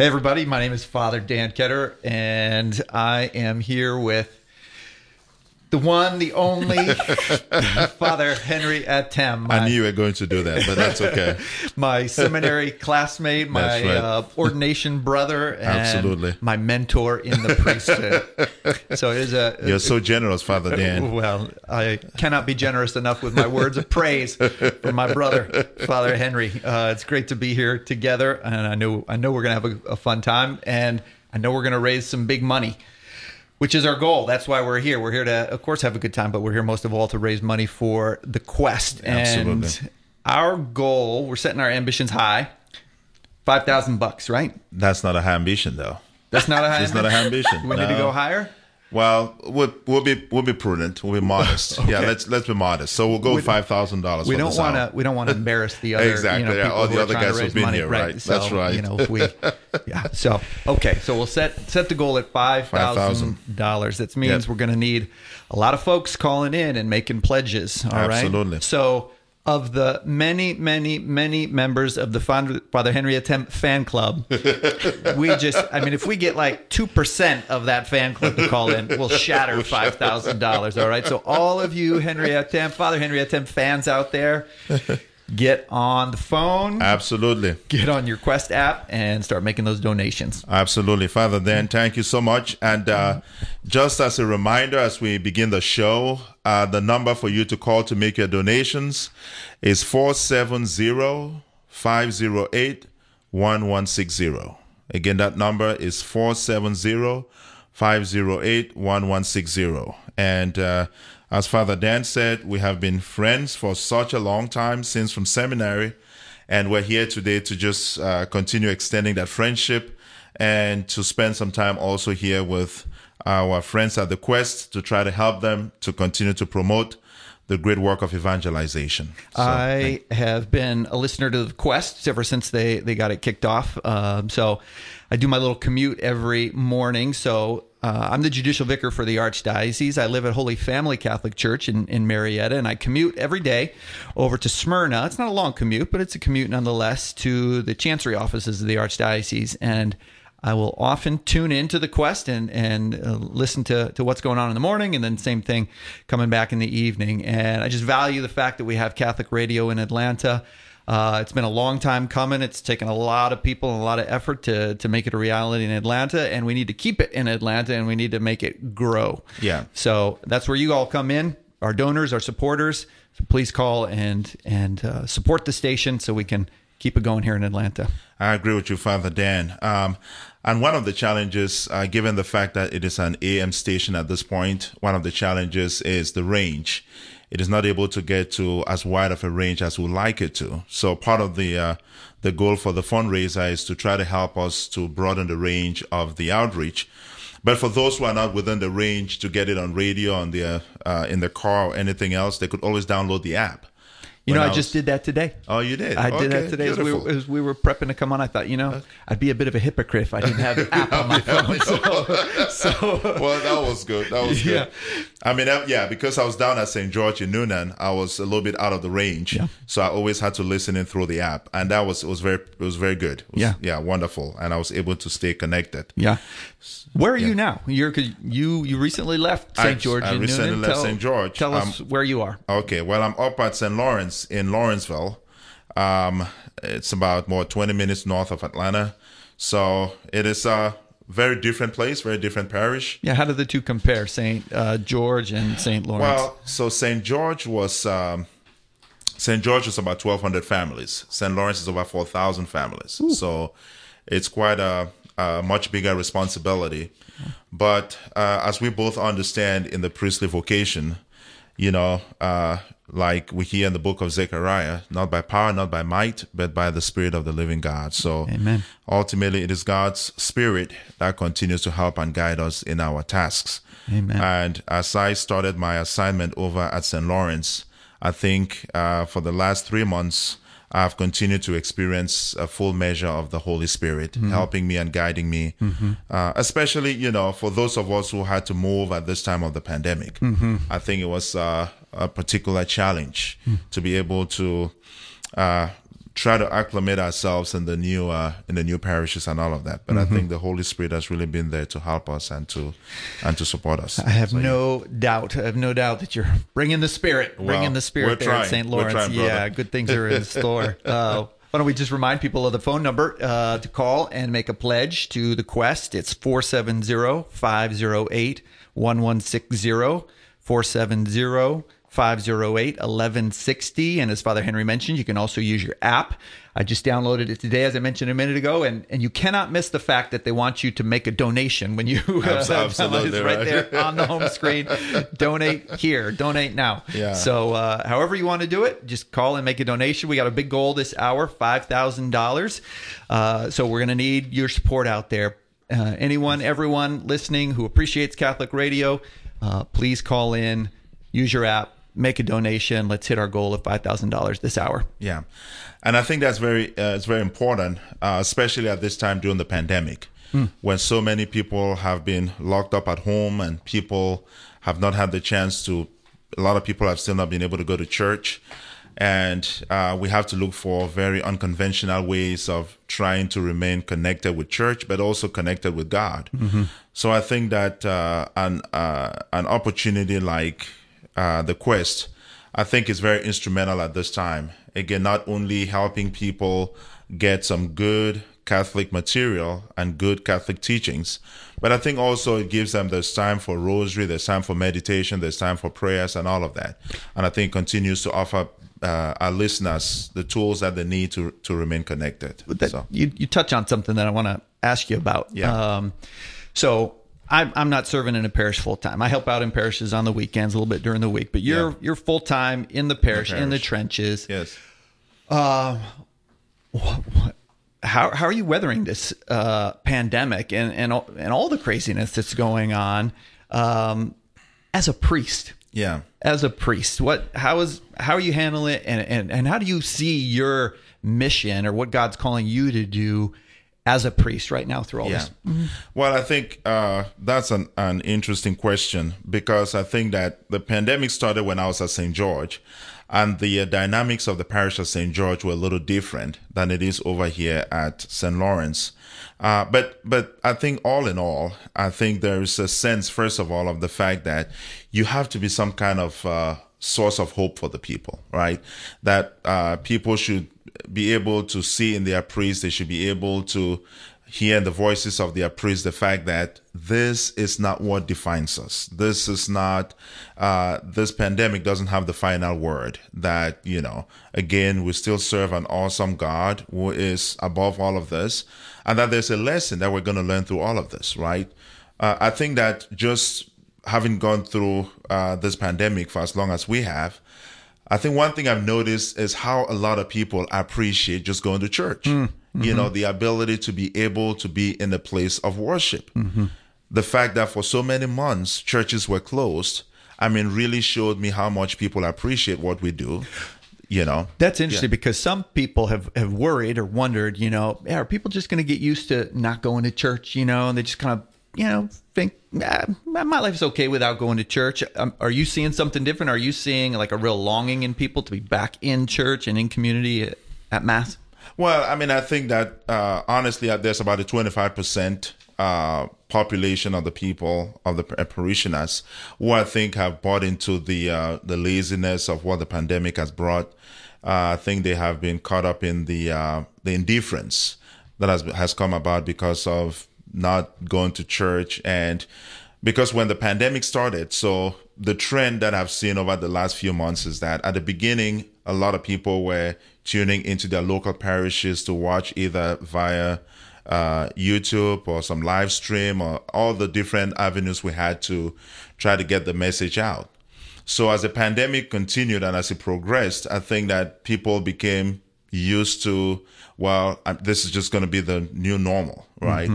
Hey, everybody. My name is Father Dan Ketter, and I am here with the one, the only Father Henry Atem. I knew you were going to do that, but that's okay. my seminary classmate, my right. uh, ordination brother, and Absolutely. my mentor in the priesthood. so it is a. You're so generous, Father Dan. Well, I cannot be generous enough with my words of praise for my brother, Father Henry. Uh, it's great to be here together, and I know I know we're gonna have a, a fun time, and I know we're gonna raise some big money, which is our goal. That's why we're here. We're here to, of course, have a good time, but we're here most of all to raise money for the quest. Absolutely. And our goal, we're setting our ambitions high. Five thousand bucks, right? That's not a high ambition, though. That's not a high. It's not a high ambition. We need to go higher. Well, we'll, we'll be we'll be prudent. We'll be modest. Yeah, let's let's be modest. So we'll go five thousand dollars. we don't want to we don't want to embarrass the other Exactly, you know, yeah, all the other guys who've been money. here, right. So, That's right. You know, if we yeah. So okay, so we'll set set the goal at five thousand dollars. That means Yep. we're going to need a lot of folks calling in and making pledges. All right, Absolutely. So. Of the many, many, many members of the Father Henry Atem fan club, we just, I mean, if we get like 2% of that fan club to call in, we'll shatter $5,000. All right. So, all of you Henry Atem, Father Henry Atem fans out there, get on the phone, Absolutely, get on your Quest app, and start making those donations. absolutely, Father Dan. Thank you so much. And uh, just as a reminder, as we begin the show, uh, the number for you to call to make your donations is 470 508 1160. Again, that number is 470 508 1160. And uh, as Father Dan said, we have been friends for such a long time since from seminary. And we're here today to just uh, continue extending that friendship and to spend some time also here with our friends at the Quest to try to help them to continue to promote the great work of evangelization. So, I have been a listener to the Quest ever since they they got it kicked off. Um, so I do my little commute every morning. So uh, I'm the judicial vicar for the Archdiocese. I live at Holy Family Catholic Church in, in Marietta, and I commute every day over to Smyrna. It's not a long commute, but it's a commute nonetheless to the chancery offices of the Archdiocese. And I will often tune into the quest and and uh, listen to to what's going on in the morning, and then same thing coming back in the evening. And I just value the fact that we have Catholic radio in Atlanta. Uh, it's been a long time coming. It's taken a lot of people and a lot of effort to to make it a reality in Atlanta, and we need to keep it in Atlanta, and we need to make it grow. Yeah. So that's where you all come in, our donors, our supporters. So please call and and uh, support the station so we can keep it going here in Atlanta. I agree with you, Father Dan. Um, and one of the challenges, uh, given the fact that it is an AM station at this point, one of the challenges is the range. It is not able to get to as wide of a range as we would like it to. So part of the uh, the goal for the fundraiser is to try to help us to broaden the range of the outreach. But for those who are not within the range to get it on radio, on the uh, in the car or anything else, they could always download the app. You know, I, just did that today. Oh, you did. I did Okay, that today as we, were, as we were prepping to come on. I thought, you know, I'd be a bit of a hypocrite if I didn't have the app on my phone. So, so well, that was good. That was good. Yeah. I mean, yeah, because I was down at St. George in Newnan, I was a little bit out of the range, Yeah. so I always had to listen in through the app, and that was it was very it was very good. Was- Yeah. yeah, wonderful, and I was able to stay connected. yeah. Where are you now? You're you you recently left St. George I in recently Newnan. left St. George. Tell us where you are. Okay, well, I'm up at St. Lawrence in Lawrenceville. Um, it's about more 20 minutes north of Atlanta, so it is a very different place, very different parish. Yeah, how do the two compare, St. Uh, George and St. Lawrence? Well, so St. George was um, St. George is about 1,200 families. St. Lawrence is over 4,000 families. So it's quite a, a much bigger responsibility. But uh, as we both understand in the priestly vocation, you know, uh, like we hear in the book of Zechariah, not by power, not by might, but by the Spirit of the living God. So Amen. ultimately, it is God's Spirit that continues to help and guide us in our tasks. Amen. And as I started my assignment over at St. Lawrence, I think uh, for the last three months, I've continued to experience a full measure of the Holy Spirit helping me and guiding me, uh, especially, you know, for those of us who had to move at this time of the pandemic. I think it was uh, a particular challenge to be able to uh, try to acclimate ourselves in the new uh, in the new parishes and all of that. But Mm-hmm. I think the Holy Spirit has really been there to help us and to and to support us. I have So, no doubt. I have no doubt that you're bringing the spirit, bringing the spirit there trying. at St. Lawrence. trying, yeah, good things are in store. Uh, why don't we just remind people of the phone number uh, to call and make a pledge to the quest? It's 470 508 1160. 470 508 1160. And as Father Henry mentioned, you can also use your app. I just downloaded it today, as I mentioned a minute ago, and, and you cannot miss the fact that they want you to make a donation when you Abs- absolutely, it's right, right. there on the home screen. donate here, donate now. Yeah. So, uh, however you want to do it, just call and make a donation. We got a big goal this hour, five thousand dollars. Uh, so we're going to need your support out there. Uh, anyone, everyone listening who appreciates Catholic radio, uh, please call in, use your app, make a donation. Let's hit our goal of five thousand dollars this hour. Yeah, and I think that's very uh, it's very important, uh, especially at this time during the pandemic, when so many people have been locked up at home and people have not had the chance to. A lot of people have still not been able to go to church, and uh, we have to look for very unconventional ways of trying to remain connected with church, but also connected with God. So I think that uh, an uh, an opportunity like uh, the quest I think is very instrumental at this time. Again, not only helping people get some good Catholic material and good Catholic teachings, but I think also it gives them there's time for rosary, there's time for meditation, there's time for prayers and all of that. And I think it continues to offer uh, our listeners the tools that they need to to remain connected. that so you, you touch on something that I want to ask you about. Yeah. Um, so I'm, I'm not serving in a parish full time. I help out in parishes on the weekends, a little bit during the week, but you're Yeah. you're full time in the parish, in the trenches. yes. Um, How how are you weathering this uh, pandemic and and all, and all the craziness that's going on um, as a priest? Yeah. As a priest, what how is how are you handling it, and, and and how do you see your mission or what God's calling you to do as a priest right now through all Yeah. this? Well, I think uh, that's an, an interesting question because I think that the pandemic started when I was at St. George, and the uh, dynamics of the parish of St. George were a little different than it is over here at St. Lawrence. Uh, but but I think all in all, I think there is a sense, first of all, of the fact that you have to be some kind of uh, source of hope for the people, right? That uh, people should be able to see in their priest, they should be able to hear in the voices of their priests the fact that this is not what defines us. This is not, uh, this pandemic doesn't have the final word. That, you know, again, we still serve an awesome God who is above all of this, and that there's a lesson that we're going to learn through all of this, right? Uh, I think that just having gone through uh, this pandemic for as long as we have, I think one thing I've noticed is how a lot of people appreciate just going to church. Mm, you know, mm-hmm. the ability to be able to be in a place of worship. Mm-hmm. The fact that for so many months churches were closed, I mean, really showed me how much people appreciate what we do. You know, That's interesting because some people have, have worried or wondered, you know, yeah, are people just going to get used to not going to church, you know, and they just kind of, you know, think ah, my life's okay without going to church. Um, are you seeing something different? Are you seeing like a real longing in people to be back in church and in community at, at Mass? Well, I mean, I think that uh, honestly, uh, there's about a 25% uh, population of the people of the par- parishioners who I think have bought into the uh, the laziness of what the pandemic has brought. Uh, I think they have been caught up in the the indifference that has has come about because of not going to church and because when the pandemic started, so the trend that I've seen over the last few months is that at the beginning, a lot of people were tuning into their local parishes to watch either via uh, YouTube or some live stream or all the different avenues we had to try to get the message out. So as the pandemic continued and as it progressed, I think that people became used to, well, this is just going to be the new normal, right?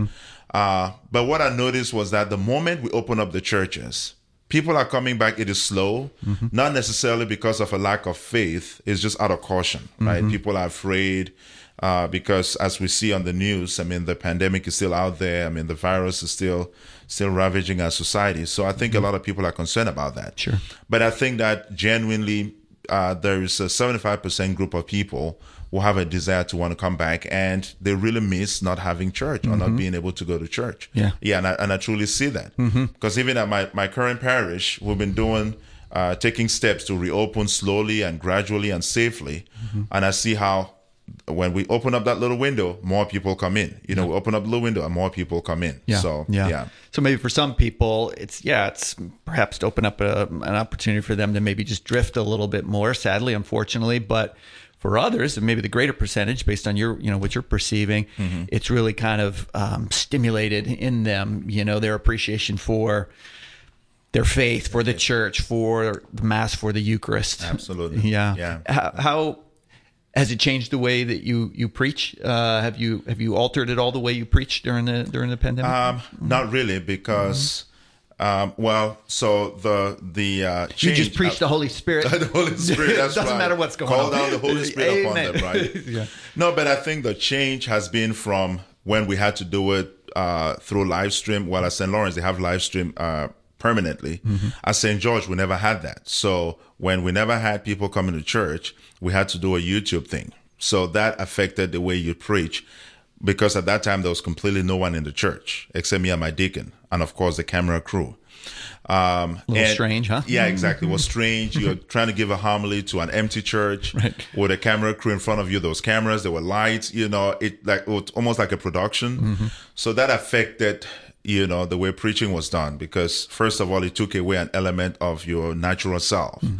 Uh, but what I noticed was that the moment we open up the churches, people are coming back. It is slow, not necessarily because of a lack of faith. It's just out of caution, right? People are afraid uh, because, as we see on the news, I mean, the pandemic is still out there. I mean, the virus is still still ravaging our society. So I think a lot of people are concerned about that. Sure. But I think that genuinely uh, there is a 75% group of people will have a desire to want to come back and they really miss not having church or not mm-hmm. being able to go to church. Yeah. Yeah. And I, and I truly see that mm-hmm. because even at my, my current parish, we've been doing, uh, taking steps to reopen slowly and gradually and safely. Mm-hmm. And I see how when we open up that little window, more people come in. You know, we open up the little window and more people come in. Yeah. So, yeah. yeah. So maybe for some people, it's yeah, it's perhaps to open up a, an opportunity for them to maybe just drift a little bit more. Sadly, unfortunately, but for others, and maybe the greater percentage, based on your you know what you're perceiving, Mm-hmm. it's really kind of um, stimulated in them. You know, their appreciation for their faith, for the church, for the mass, for the Eucharist. Absolutely. Yeah. Yeah. How, how has it changed the way that you you preach? Uh, have you have you altered it all the way you preach during the during the pandemic? Um, not really, because, um, well, so the the uh, you just preach the Holy Spirit. the Holy Spirit. That's Doesn't right. matter what's going Call on. Call down the Holy Spirit upon them, right? Yeah. No, but I think the change has been from when we had to do it uh, through live stream. Well, at St. Lawrence, they have live stream uh, permanently. Mm-hmm. At St. George, we never had that. So when we never had people coming to church, we had to do a YouTube thing. So that affected the way you preach. Because at that time there was completely no one in the church except me and my deacon, and of course the camera crew. Um, Little and- strange, huh? Yeah, exactly. It was strange. You're trying to give a homily to an empty church Right. with a camera crew in front of you. Those cameras, there were lights. You know, it like it was almost like a production. Mm-hmm. So that affected you know the way preaching was done because first of all, it took away an element of your natural self. Mm.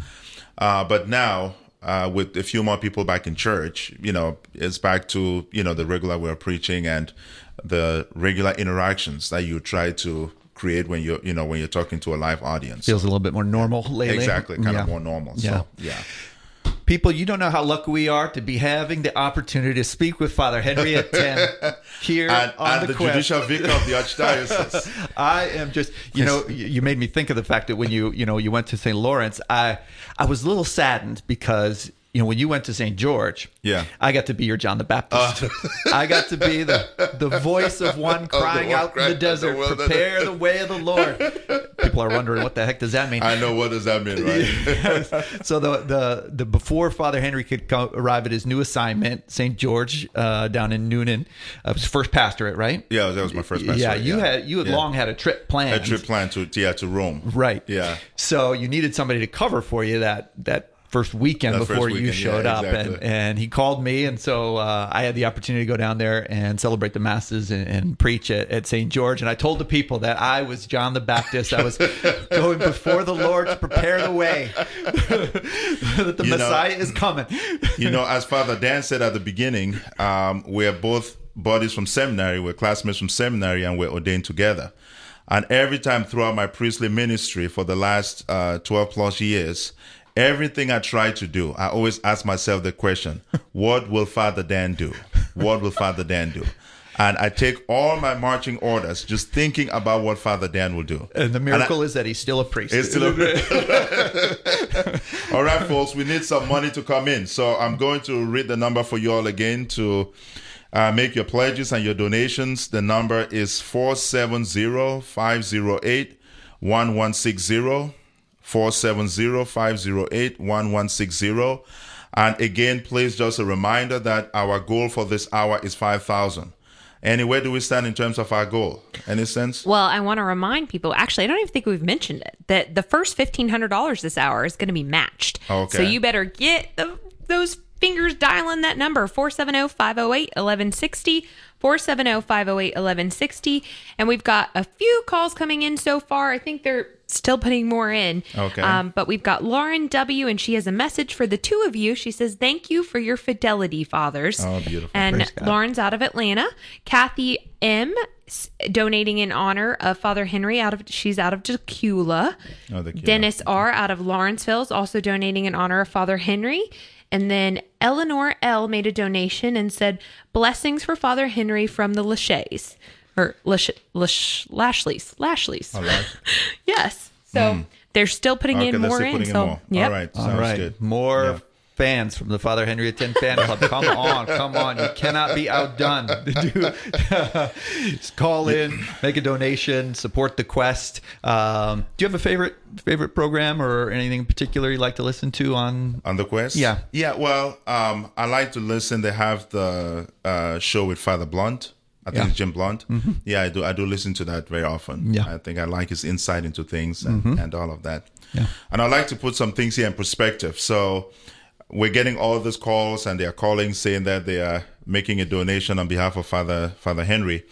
Uh, but now. Uh, with a few more people back in church, you know, it's back to you know the regular way of preaching and the regular interactions that you try to create when you're you know when you're talking to a live audience. Feels a little bit more normal lately. Exactly, kind Yeah. of more normal. Yeah. So yeah. People, you don't know how lucky we are to be having the opportunity to speak with Father Henry Atem here And, on and the, the, judicial vicar of the archdiocese. I am just, you know, you you made me think of the fact that when you, you know, you went to St. Lawrence, I, I was a little saddened because, you know, when you went to St. George, Yeah. I got to be your John the Baptist. I got to be the, the voice of one crying one out in the out the desert, prepare the way of the Lord. People are wondering what the heck does that mean? I know what does that mean, right? so the the the before Father Henry could co- arrive at his new assignment, St. George, uh, down in Newnan, uh, his first pastorate, right? Yeah, that was my first pastorate. yeah, you had you had Yeah. long had a trip planned. a trip plan to yeah to Rome. right? Yeah. So you needed somebody to cover for you that that first weekend That first before you weekend, yeah, showed up, and exactly. and he called me, and so uh, I had the opportunity to go down there and celebrate the masses and, and preach at, at St. George, and I told the people that I was John the Baptist. I was going before the Lord to prepare the way that the You know- Messiah is coming. You know, as Father Dan said at the beginning, um, we're both buddies from seminary. We're classmates from seminary, and we're ordained together. And every time throughout my priestly ministry for the last uh, 12 plus years, everything I try to do, I always ask myself the question, what will Father Dan do? What will Father Dan do? And I take all my marching orders just thinking about what Father Dan will do. And the miracle is that he's still a priest. He's still a priest. All right, folks, we need some money to come in. So I'm going to read the number for you all again to uh, make your pledges and your donations. The number is 470 508 1160. 470 508 1160. And again, please just a reminder that our goal for this hour is 5,000. Annie, where do we stand in terms of our goal? Any sense? Well, I want to remind people. Actually, I don't even think we've mentioned it that the first fifteen hundred dollars this hour is going to be matched. Okay. So you better get the, those fingers dialing that number oh, 470-508-1160 470-508-1160 and we've got a few calls coming in so far. I think they're still putting more in. Okay. um, but we've got lauren w and she has a message for the two of you. She says thank you for your fidelity fathers. Oh, beautiful. and lauren's out of atlanta. Kathy M. donating in honor of father henry out of she's out of tequila Oh, dennis r out of lawrenceville is also donating in honor of father henry and then Eleanor L made a donation and said, Blessings for Father Henry from the Lachey's. Or Lash- Lash- Lashleys. Lashleys. Lash- yes. So hmm. they're still putting Okay, in more still in. putting in so, more. yep. All right, sounds All right, good. more Yeah. Fans from the Father Henry Atem fan club. Come on, come on. You cannot be outdone. Just call in, make a donation, support the quest. Um, do you have a favorite favorite program or anything in particular you like to listen to on? On the quest? Yeah. Yeah, well, um, I like to listen. They have the uh, show with Father Blunt. I think Yeah. Mm-hmm. it's Jim Blunt. Yeah, I do. I do listen to that very often. Yeah. Mm-hmm. I think I like his insight into things and, and all of that. Yeah. And I like to put some things here in perspective. So we're getting all these calls, and they are calling saying that they are making a donation on behalf of Father Father Henry.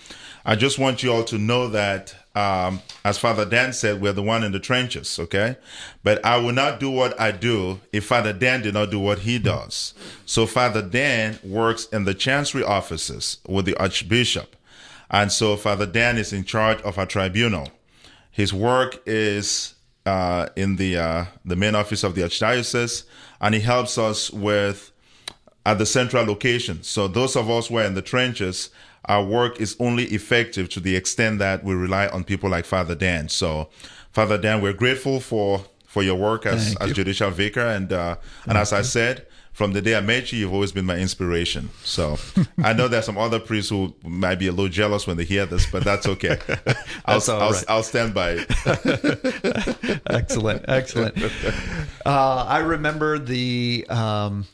I just want you all to know that, um, as Father Dan said, we're the one in the trenches, okay? But I will not do what I do if Father Dan did not do what he does. So Father Dan works in the chancery offices with the Archbishop. And so Father Dan is in charge of our tribunal. His work is uh, in the uh, the main office of the archdiocese, and he helps us with at the central location. So those of us who are in the trenches, our work is only effective to the extent that we rely on people like Father Dan. So, Father Dan, we're grateful for for your work as Thank as you. judicial vicar, and uh, and as I said. From the day I met you, you've always been my inspiration. So I know there's some other priests who might be a little jealous when they hear this, but that's okay. I'll, That's I'll, right. I'll stand by it. excellent, excellent. Uh, I remember the um,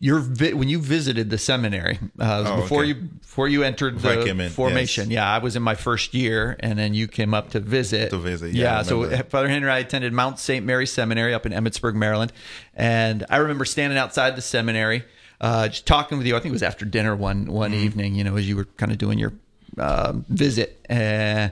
your vi- when you visited the seminary uh, Oh, before okay. you before you entered Before the in, formation. yes. Yeah, I was in my first year, and then you came up to visit. To visit, yeah, I so. Father Henry, I attended Mount St. Mary Seminary up in Emmitsburg, Maryland, and I remember standing outside the seminary, uh, just talking with you. I think it was after dinner one one Mm-hmm. evening. You know, as you were kind of doing your um visit, uh,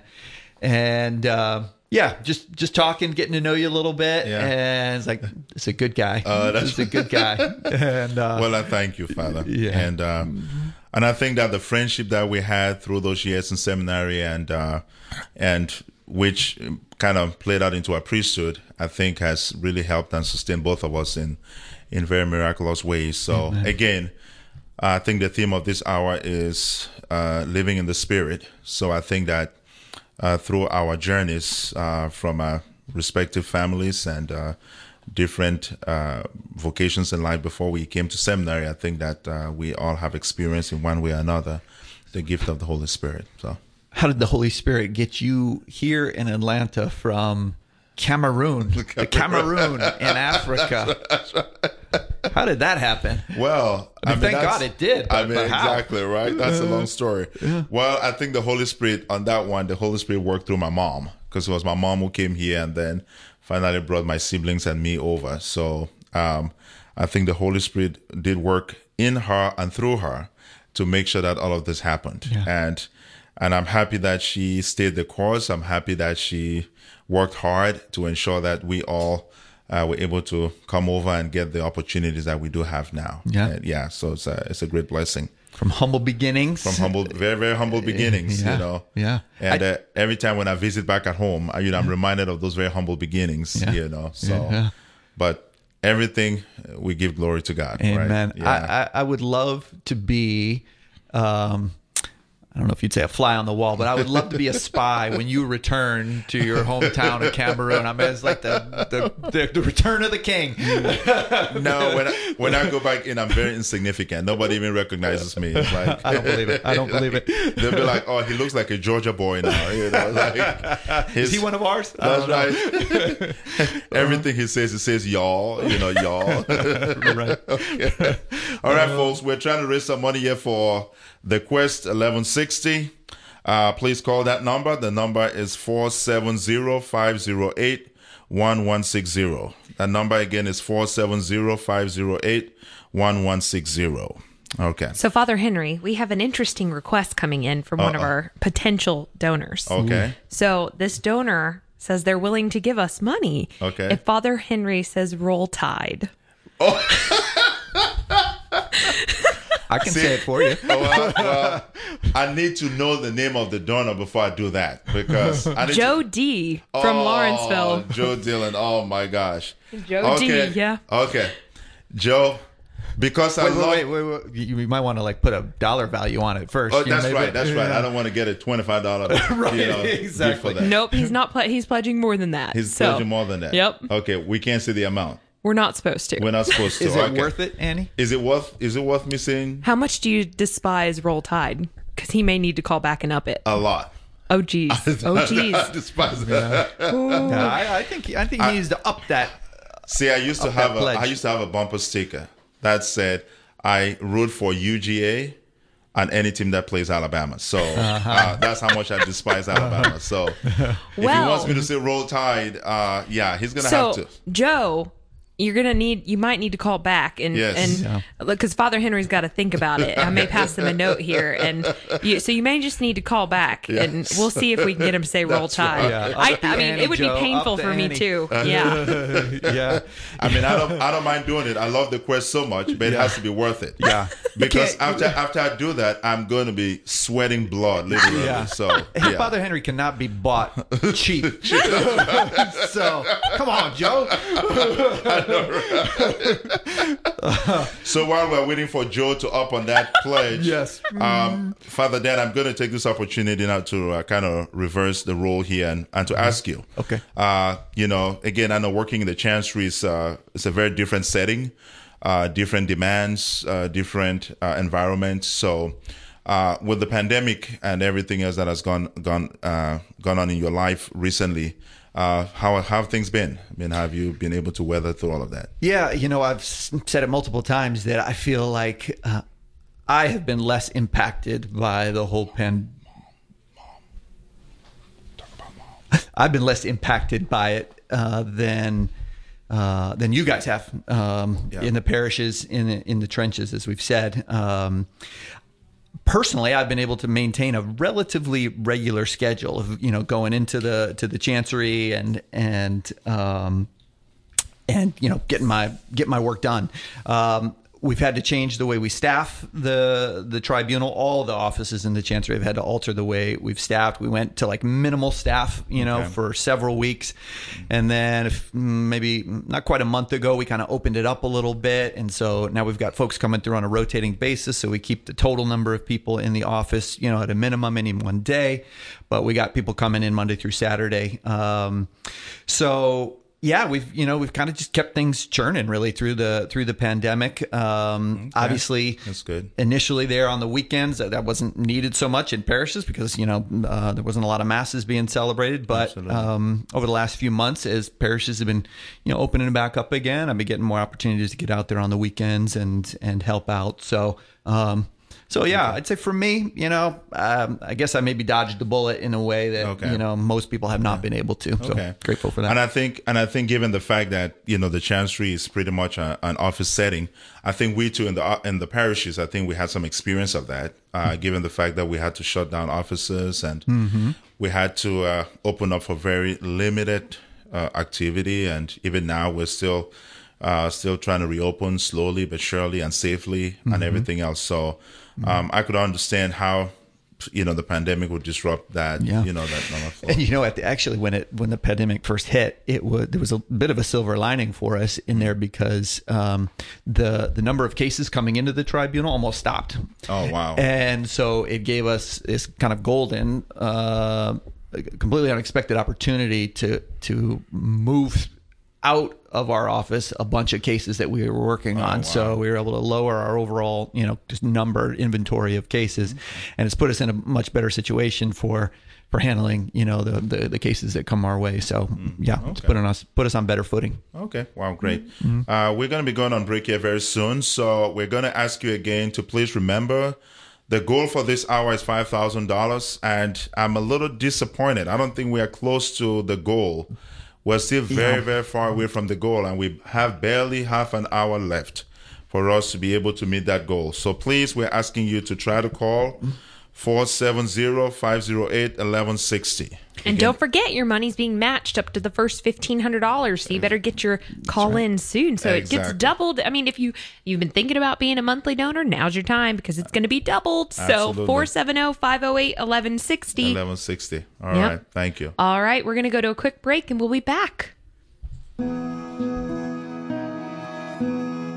and uh, yeah, just just talking, getting to know you a little bit, Yeah. and it's like it's a good guy. Uh, that's- a good guy, and uh, well, I thank you, Father. Yeah. And um, and I think that the friendship that we had through those years in seminary and uh, and which kind of played out into our priesthood, I think has really helped and sustained both of us in in very miraculous ways. So again, I think the theme of this hour is uh, living in the spirit. So I think that uh, through our journeys uh, from our respective families and uh, different uh, vocations in life before we came to seminary, I think that uh, we all have experienced in one way or another the gift of the Holy Spirit. So. how did the Holy Spirit get you here in Atlanta from Cameroon, the Cameroon in Africa? How did that happen? Well, I mean, thank God it did, I mean, exactly right. That's a long story. Well, I think the Holy Spirit on that one, the Holy Spirit worked through my mom because it was my mom who came here and then finally brought my siblings and me over. So um, I think the Holy Spirit did work in her and through her to make sure that all of this happened. Yeah. And and I'm happy that she stayed the course. I'm happy that she worked hard to ensure that we all uh, were able to come over and get the opportunities that we do have now. Yeah. And yeah. So it's a it's a great blessing From humble beginnings. from humble, very very humble beginnings. Yeah. You know. Yeah. And uh, every time when I visit back at home, I, you know, I'm reminded of those very humble beginnings. Yeah. You know. So, Yeah. but everything uh, we give glory to God. Amen. Right? Yeah. I, I, I would love to be, um, I don't know if you'd say a fly on the wall, but I would love to be a spy when you return to your hometown of Cameroon. I mean, it's like the, the, the, the return of the king. no, when I, when I go back in, I'm very insignificant. Nobody even recognizes me. It's like I don't believe it. I don't believe it. They'll be like, "Oh, he looks like a Georgia boy now." You know, like Is he one of ours? That's right. Everything he says, he says y'all. You know, y'all. Right. Okay. All right, folks. We're trying to raise some money here for the Quest 1160. Uh, please call that number. The number is 470-508-1160. That number again is 470-508-1160. Okay. So, Father Henry, we have an interesting request coming in from one of our potential donors. Okay. So, this donor says they're willing to give us money Okay. if Father Henry says roll tide. I can say it for you. Well, well, I need to know the name of the donor before I do that because I need Joe to, D from Oh, Lawrenceville. Joe Dillon. Oh my gosh. Joe D, okay. yeah. Okay. Joe, because I Wait, love. wait, wait, wait, wait. You, you might want to like put a dollar value on it first. Oh, you know, that's maybe- right. That's right. Yeah. I don't want to get a twenty-five dollar Right, you know, exactly. for that. Nope, he's not. Ple- he's pledging more than that. He's so, pledging more than that. Yep. Okay, we can't see the amount. We're not supposed to. We're not supposed to. Is it Okay. worth it, Annie? Is it worth? Is it worth me saying How much do you despise Roll Tide? Because he may need to call back and up it. a lot? Oh geez. Oh geez. I despise that. Yeah, I, I think I think he needs to up that. See, I used to have a, pledge. I used to have a bumper sticker that said I root for UGA and any team that plays Alabama. So Uh-huh. uh, that's how much I despise Alabama. So if he wants me to say roll tide, uh, yeah, he's gonna So have to. So, Joe, you're gonna need. You might need to call back and Yes. and because Father Henry's got to think about it. I may pass him a note here, and you, so you may just need to call back, and we'll see if we can get him to say roll That's tide. right. Yeah, I, I mean, ante, it would Joe, be painful up the for me too. Yeah. yeah, I mean, I don't, I don't mind doing it. I love the quest so much, but it has to be worth it. Yeah. Because after after I do that, I'm going to be sweating blood, literally. Yeah. So yeah. Father Henry cannot be bought cheap. so come on, Joe. So while we're waiting for Joe to up on that pledge, Yes. um, Father Dan, I'm going to take this opportunity now to uh, kind of reverse the role here and, and to ask you. Okay. Uh, you know, again, I know working in the chancery is uh, it's a very different setting, uh, different demands, uh, different uh, environments. So. Uh, with the pandemic and everything else that has gone gone uh, gone on in your life recently, uh, how, how have things been? I mean, have you been able to weather through all of that? Yeah, you know, I've said it multiple times that I feel like uh, I have been less impacted by the whole pan. I've been less impacted by it uh, than uh, than you guys have um, Yeah. in the parishes, in the, in the trenches, as we've said. Um, personally I've been able to maintain a relatively regular schedule of you know going into the to the chancery and and um and you know getting my getting my work done. Um We've had to change the way we staff the the tribunal. All the offices in the chancery have had to alter the way we've staffed. We went to like minimal staff, you know, Okay. for several weeks, and then if, mm, maybe not quite a month ago, we kind of opened it up a little bit, and so now we've got folks coming through on a rotating basis. So we keep the total number of people in the office, you know, at a minimum any one day, but we got people coming in Monday through Saturday. Um, so yeah, we've you know we've kind of just kept things churning really through the through the pandemic. Um, Obviously, That's good. initially there on the weekends that, that wasn't needed so much in parishes because you know uh, there wasn't a lot of masses being celebrated but um, over the last few months as parishes have been you know opening back up again i've been getting more opportunities to get out there on the weekends and and help out so um, so yeah i'd say for me you know um, i guess i maybe dodged the bullet in a way that Okay. you know most people have not been able to so Okay. grateful for that And I think, and I think, given the fact that you know the chancery is pretty much a, an office setting, I think we too in the in the parishes, I think we had some experience of that. Uh, given the fact that we had to shut down offices and we had to uh, open up for very limited uh, activity, and even now we're still uh, still trying to reopen slowly but surely and safely and everything else. So um, I could understand how you know the pandemic would disrupt that. Yeah. You know that. And you know, at the, actually, when it when the pandemic first hit, it was there was a bit of a silver lining for us in there because um, the the number of cases coming into the tribunal almost stopped. Oh, wow. And so it gave us this kind of golden, uh, completely unexpected opportunity to to move out of our office a bunch of cases that we were working oh, on. wow. So we were able to lower our overall, you know, just number inventory of cases, mm-hmm. and it's put us in a much better situation for for handling, you know, the the, the cases that come our way. So mm-hmm. yeah, it's okay. put on us put us on better footing. Okay. Wow. Great. Mm-hmm. Uh, we're going to be going on break here very soon. So we're going to ask you again to please remember the goal for this hour is $5,000. And I'm a little disappointed. I don't think we are close to the goal. We're still very, very far away from the goal. And we have barely half an hour left for us to be able to meet that goal. So please, we're asking you to try to call 470 508 1160. And don't forget, your money's being matched up to the first fifteen hundred dollars. So you mm. better get your call in soon, so it gets doubled. I mean, if you you've been thinking about being a monthly donor, now's your time because it's going to be doubled. So Absolutely. 470-508-1160. 1160. All Yep. right. Thank you. All right, we're going to go to a quick break, and we'll be back.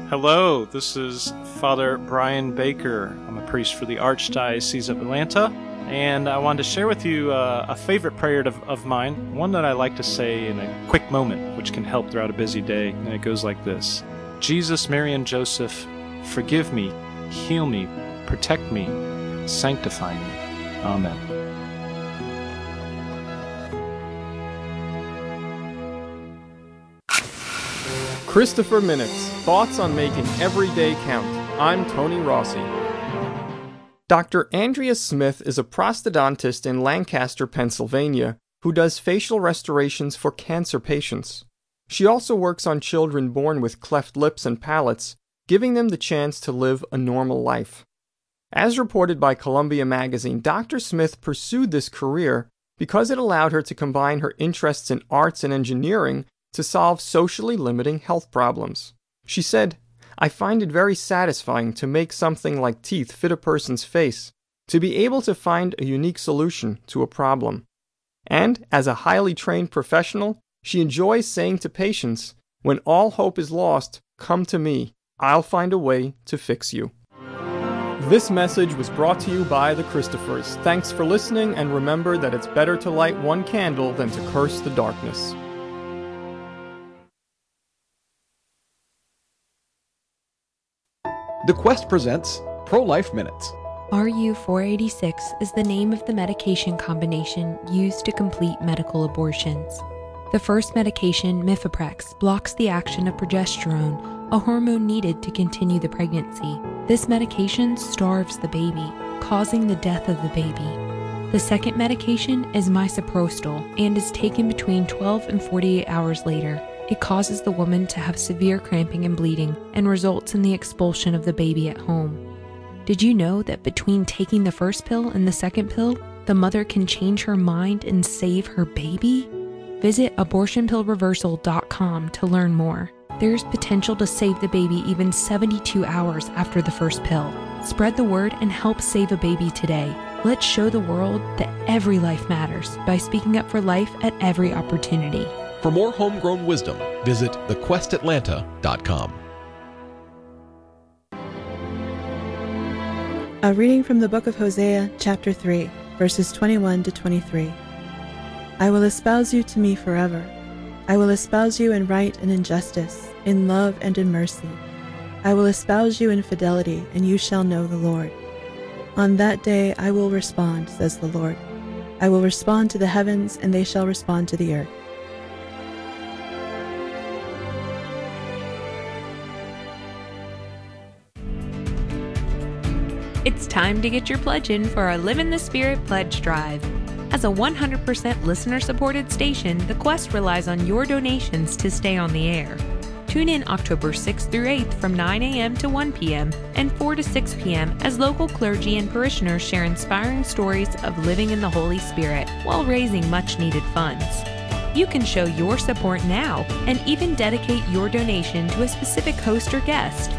Hello, this is Father Brian Baker. I'm a priest for the Archdiocese of Atlanta. and I wanted to share with you uh, a favorite prayer of, of mine, one that I like to say in a quick moment, which can help throughout a busy day. And it goes like this Jesus, Mary, and Joseph, forgive me, heal me, protect me, sanctify me. Amen. Christopher Minutes Thoughts on Making Every Day Count. I'm Tony Rossi. Dr. Andrea Smith is a prosthodontist in Lancaster, Pennsylvania, who does facial restorations for cancer patients. She also works on children born with cleft lips and palates, giving them the chance to live a normal life. As reported by Columbia Magazine, Dr. Smith pursued this career because it allowed her to combine her interests in arts and engineering to solve socially limiting health problems. She said, I find it very satisfying to make something like teeth fit a person's face, to be able to find a unique solution to a problem. And as a highly trained professional, she enjoys saying to patients, When all hope is lost, come to me. I'll find a way to fix you. This message was brought to you by the Christophers. Thanks for listening, and remember that it's better to light one candle than to curse the darkness. The Quest presents Pro Life Minutes. RU486 is the name of the medication combination used to complete medical abortions. The first medication, Mifeprex, blocks the action of progesterone, a hormone needed to continue the pregnancy. This medication starves the baby, causing the death of the baby. The second medication is misoprostol and is taken between 12 and 48 hours later. It causes the woman to have severe cramping and bleeding and results in the expulsion of the baby at home. Did you know that between taking the first pill and the second pill, the mother can change her mind and save her baby? Visit abortionpillreversal.com to learn more. There's potential to save the baby even 72 hours after the first pill. Spread the word and help save a baby today. Let's show the world that every life matters by speaking up for life at every opportunity. For more homegrown wisdom, visit thequestatlanta.com. A reading from the book of Hosea, chapter 3, verses 21 to 23. I will espouse you to me forever. I will espouse you in right and in justice, in love and in mercy. I will espouse you in fidelity, and you shall know the Lord. On that day I will respond, says the Lord. I will respond to the heavens, and they shall respond to the earth. It's time to get your pledge in for our Live in the Spirit pledge drive. As a 100% listener supported station, The Quest relies on your donations to stay on the air. Tune in October 6th through 8th from 9 a.m. to 1 p.m. and 4 to 6 p.m. as local clergy and parishioners share inspiring stories of living in the Holy Spirit while raising much needed funds. You can show your support now and even dedicate your donation to a specific host or guest.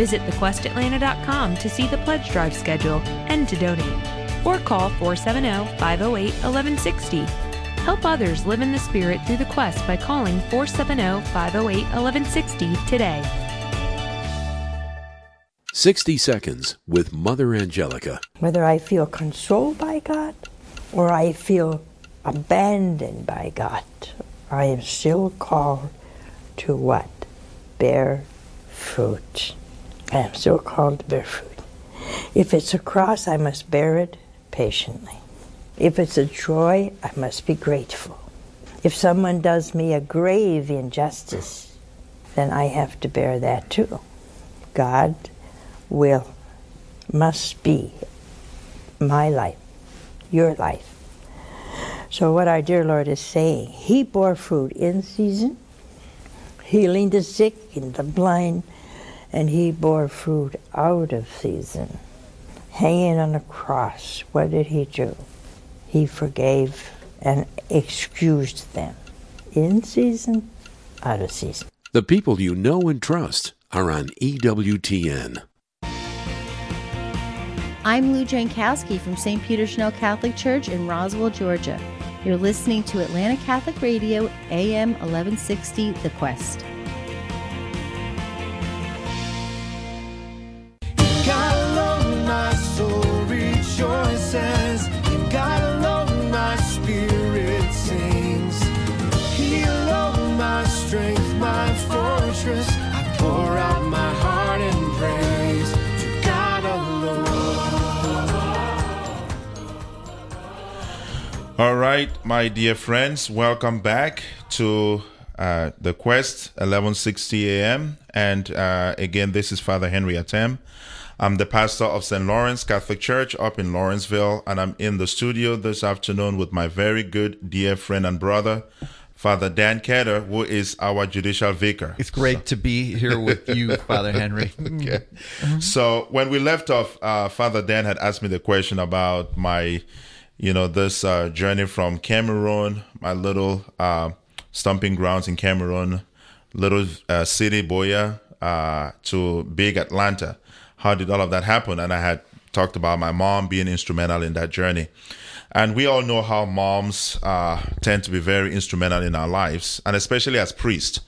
Visit thequestatlanta.com to see the pledge drive schedule and to donate. Or call 470 508 1160. Help others live in the Spirit through the quest by calling 470 508 1160 today. 60 Seconds with Mother Angelica. Whether I feel consoled by God or I feel abandoned by God, I am still called to what? Bear fruit. I am still called to bear fruit. If it's a cross, I must bear it patiently. If it's a joy, I must be grateful. If someone does me a grave injustice, then I have to bear that too. God will, must be my life, your life. So, what our dear Lord is saying, He bore fruit in season, healing the sick and the blind, and He bore fruit out of season. Hanging on a cross, what did He do? He forgave and excused them in season, out of season. The people you know and trust are on EWTN. I'm Lou Jankowski from St. Peter Chanel Catholic Church in Roswell, Georgia. You're listening to Atlanta Catholic Radio, AM 1160, The Quest. my soul rejoices, in God alone my spirit sings. He alone my strength, my fortress, I pour out my heart in praise to God alone. All right, my dear friends, welcome back to uh, the Quest, 11:60 a.m. And uh, again, this is Father Henry Atem. I'm the pastor of St. Lawrence Catholic Church up in Lawrenceville, and I'm in the studio this afternoon with my very good dear friend and brother, Father Dan Ketter, who is our judicial vicar. It's great to be here with you, Father Henry. okay. So when we left off, uh, Father Dan had asked me the question about my, you know, this uh, journey from Cameroon, my little uh, stomping grounds in Cameroon, little uh, city Buea, uh, to big Atlanta. How did all of that happen? And I had talked about my mom being instrumental in that journey. And we all know how moms uh, tend to be very instrumental in our lives, and especially as priests.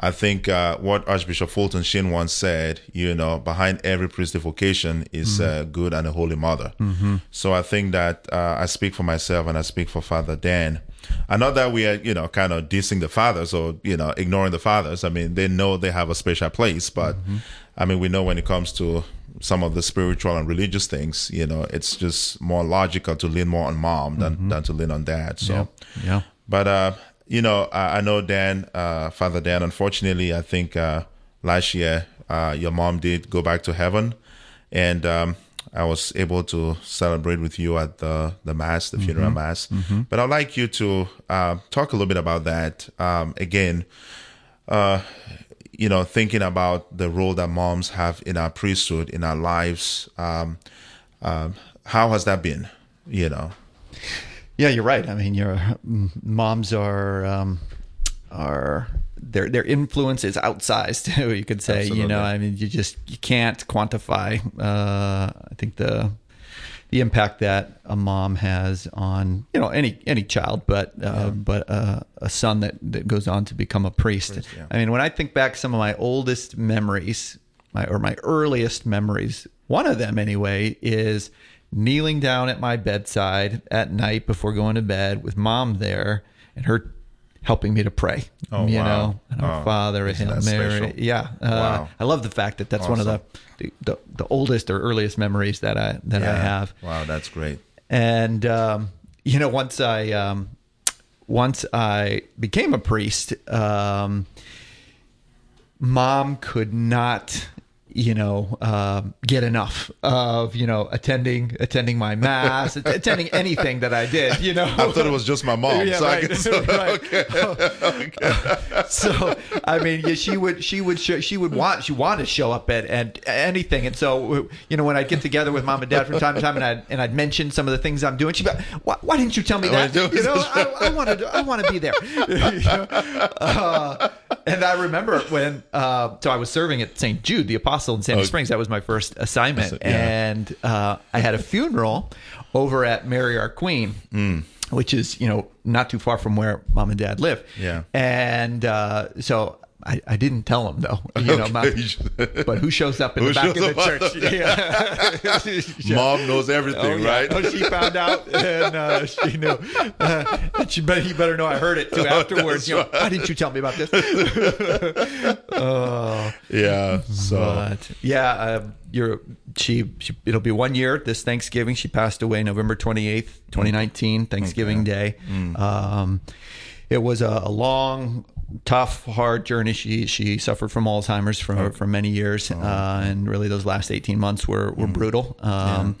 I think uh, what Archbishop Fulton Sheen once said, you know, behind every priestly vocation is Mhm. a good and a holy mother. Mhm. So I think that uh, I speak for myself and I speak for Father Dan. And not that we are, you know, kind of dissing the fathers or, you know, ignoring the fathers. I mean, they know they have a special place, but I mean, we know when it comes to some of the spiritual and religious things, you know, it's just more logical to lean more on mom than, than to lean on dad. So, Yeah. Yeah. but uh, you know, I, I know Dan, uh, Father Dan. Unfortunately, I think uh, last year uh, your mom did go back to heaven, and um, I was able to celebrate with you at the the mass, the funeral Mhm. mass. Mhm. But I'd like you to uh, talk a little bit about that um, again. You know, thinking about the role that moms have in our priesthood, in our lives. Um, um, how has that been? You know. Yeah, you're right. I mean, your moms are um, are their their influence is outsized. you could say. You know, I mean, you just you can't quantify. Uh, I think the the impact that a mom has on you know any any child, but uh, but uh, a son that that goes on to become a priest. I mean, when I think back, some of my oldest memories, my or my earliest memories, one of them anyway, is kneeling down at my bedside at night before going to bed with mom there and her helping me to pray. Oh, you wow. know, and our Oh, Father, Hail Mary. special? Yeah, uh, Wow. I love the fact that that's one of the, the the the oldest or earliest memories that I that I have. Wow, that's great. And um, you know, once I um, once I became a priest, um, mom could not you know um, get enough of you know attending attending my mass attending anything that i did you know I thought it was just my mom. Yeah, so I right, guess, right. so I mean, yeah, she would she would show, she would want she wanted to show up at, at anything, and so you know when I'd get together with mom and dad from time to time, and I'd and I'd mention some of the things I'm doing, she'd be like, why, why didn't you tell me that? you- know, I, I wanted to, I want to be there. You know? Uh, and I remember when uh, so I was serving at St. Jude, the Apostle in Sandy Oh. Springs. That was my first assignment, yeah. and uh, I had a funeral over at Mary Our Queen Mm. which is you know not too far from where mom and dad live. Yeah. And uh, so I, I didn't tell him though. You know, Okay. my, but who shows up in Who the back of the church? Yeah. Mom knows everything, Oh, yeah. right? Oh, she found out, and uh, she knew. Uh, and she, but he better know I heard it too Oh, afterwards. You know, right. why didn't you tell me about this? oh, Yeah, so- but, yeah, uh, you're she, she. It'll be one year this Thanksgiving. She passed away November twenty eighth, twenty nineteen, Thanksgiving Day. Mm. Um, it was a, a long, tough, hard journey. She she suffered from Alzheimer's for Oh. for many years, uh, and really those last eighteen months were Mm. were brutal. Um,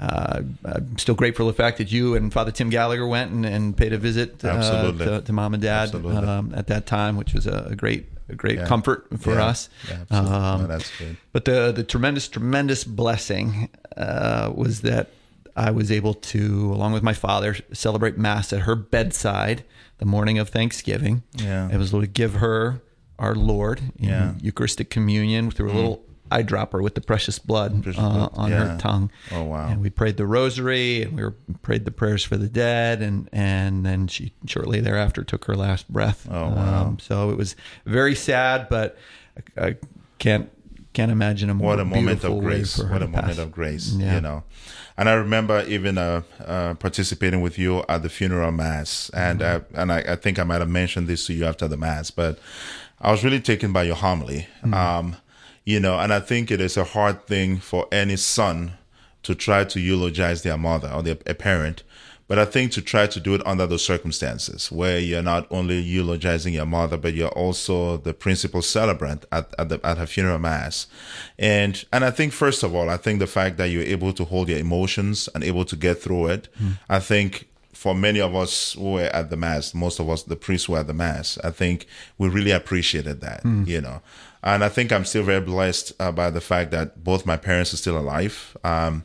uh, I'm still grateful for the fact that you and Father Tim Gallagher went and, and paid a visit uh, to, to mom and dad um, at that time, which was a, great a great Yeah. comfort for Yeah. us. Yeah. Um, No, that's good. But the the tremendous tremendous blessing uh, was that I was able to, along with my father, celebrate mass at her bedside the morning of Thanksgiving. Yeah. It was to give her our Lord in Yeah. Eucharistic communion through a Mm. little eyedropper with the precious blood, Precious uh, blood, on yeah. her tongue. Oh, wow. And we prayed the rosary and we were, prayed the prayers for the dead and and then she shortly thereafter took her last breath. Oh, wow. Um, so it was very sad, but I, I can't can't imagine a more what a moment of grace what a moment pass. of grace Yeah. you know and i remember even uh, uh, participating with you at the funeral mass and Mm-hmm. uh, and I, I think i might have mentioned this to you after the mass but i was really taken by your homily Mm-hmm. um, you know and i think it is a hard thing for any son to try to eulogize their mother or their a parent But I think to try to do it under those circumstances where you're not only eulogizing your mother, but you're also the principal celebrant at, at, the, at her funeral mass. And, and I think, first of all, I think the fact that you're able to hold your emotions and able to get through it, I think for many of us who were at the mass, most of us, the priests were at the mass, I think we really appreciated that, you know. And I think I'm still very blessed uh, by the fact that both my parents are still alive. Um,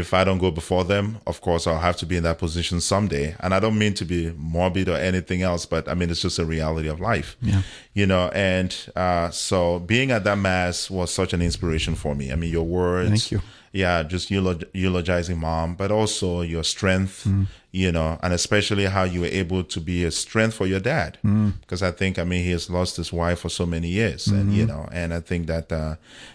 if I don't go before them, of course, I'll have to be in that position someday. And I don't mean to be morbid or anything else, but I mean, it's just a reality of life, Yeah. you know. And uh, so being at that mass was such an inspiration for me. I mean, your words. Thank you. Yeah, just eulog- eulogizing mom, but also your strength, Mm. you know, and especially how you were able to be a strength for your dad. Mm. Because I think, I mean, he has lost his wife for so many years, and you Mhm. know, and I think that uh,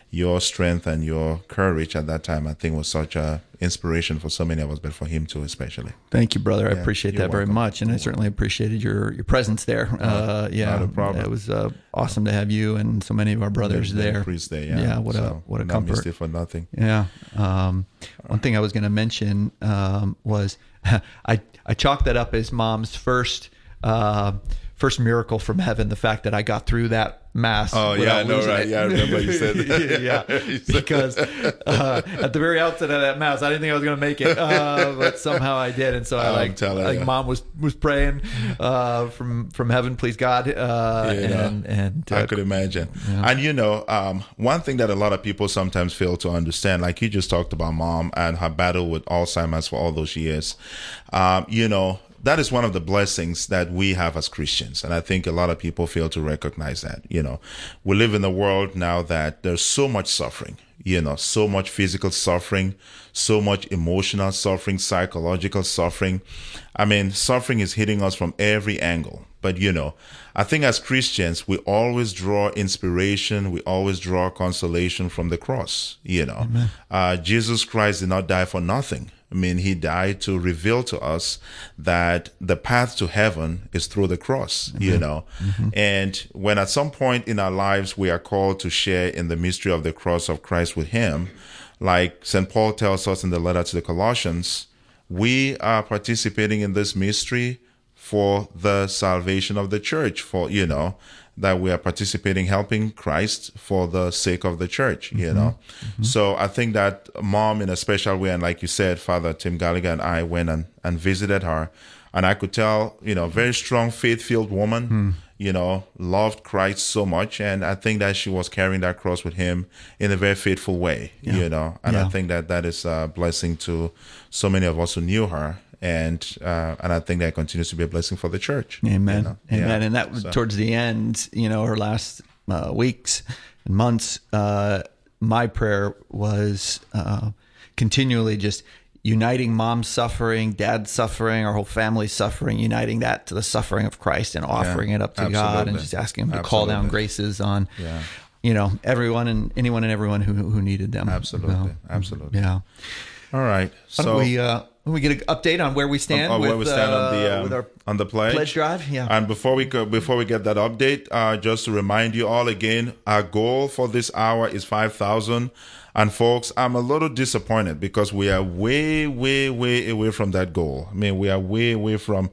your strength and your courage at that time, I think, was such a inspiration for so many of us, but for him too, especially. Thank you, brother. I Yeah, appreciate that very much, and I certainly appreciated your your presence there. uh, yeah, not a problem. It was uh, awesome to have you and so many of our brothers many there. priests there, yeah. yeah what a what a not comfort. missed it for nothing. Yeah. Um, one thing I was going to mention um, was I I chalked that up as mom's first. Uh, First miracle from heaven, the fact that I got through that mass. Oh, yeah, I know, right? it. Yeah, I remember you said that. yeah, because uh, at the very outset of that mass, I didn't think I was going to make it, uh, but somehow I did, and so I like, telling like you. mom was was praying uh, from from heaven, please God, uh, know, and and I uh, could imagine. Yeah. And you know, um, one thing that a lot of people sometimes fail to understand, like you just talked about mom and her battle with Alzheimer's for all those years, um, you know, that is one of the blessings that we have as Christians. And I think a lot of people fail to recognize that. You know, we live in a world now that there's so much suffering, you know, so much physical suffering, so much emotional suffering, psychological suffering. I mean, suffering is hitting us from every angle. But, you know, I think as Christians, we always draw inspiration, we always draw consolation from the cross, you know. Uh, Jesus Christ did not die for nothing. I mean, he died to reveal to us that the path to heaven is through the cross, you know. And when at some point in our lives we are called to share in the mystery of the cross of Christ with him, like St. Paul tells us in the letter to the Colossians, we are participating in this mystery for the salvation of the church, for, you know, that we are participating, helping Christ for the sake of the church, you mm-hmm. know. Mm-hmm. So I think that mom, in a special way, and like you said, Father Tim Gallagher and I went and, and visited her, and I could tell, you know, very strong, faith filled woman, hmm. You know, loved Christ so much. And I think that she was carrying that cross with him in a very faithful way, you know. And Yeah. I think that that is a blessing to so many of us who knew her. And uh, and I think that continues to be a blessing for the church. you Amen. know. Amen. Yeah. And that So- towards the end, you know, her last uh, weeks and months, uh, my prayer was uh, continually just uniting mom's suffering, dad's suffering, our whole family's suffering, uniting that to the suffering of Christ and offering it up to God and just asking him to call down graces on, Yeah. you know, everyone and anyone and everyone who, who needed them. Absolutely. you know? Absolutely. Yeah. All right. So we, uh, we get an update on where we stand on with, where we stand on the uh, um, with our on the pledge. pledge drive? Yeah. And before we go, before we get that update, uh, just to remind you all again, our goal for this hour is five thousand. And folks, I'm a little disappointed because we are way, way, way away from that goal. I mean, we are way away from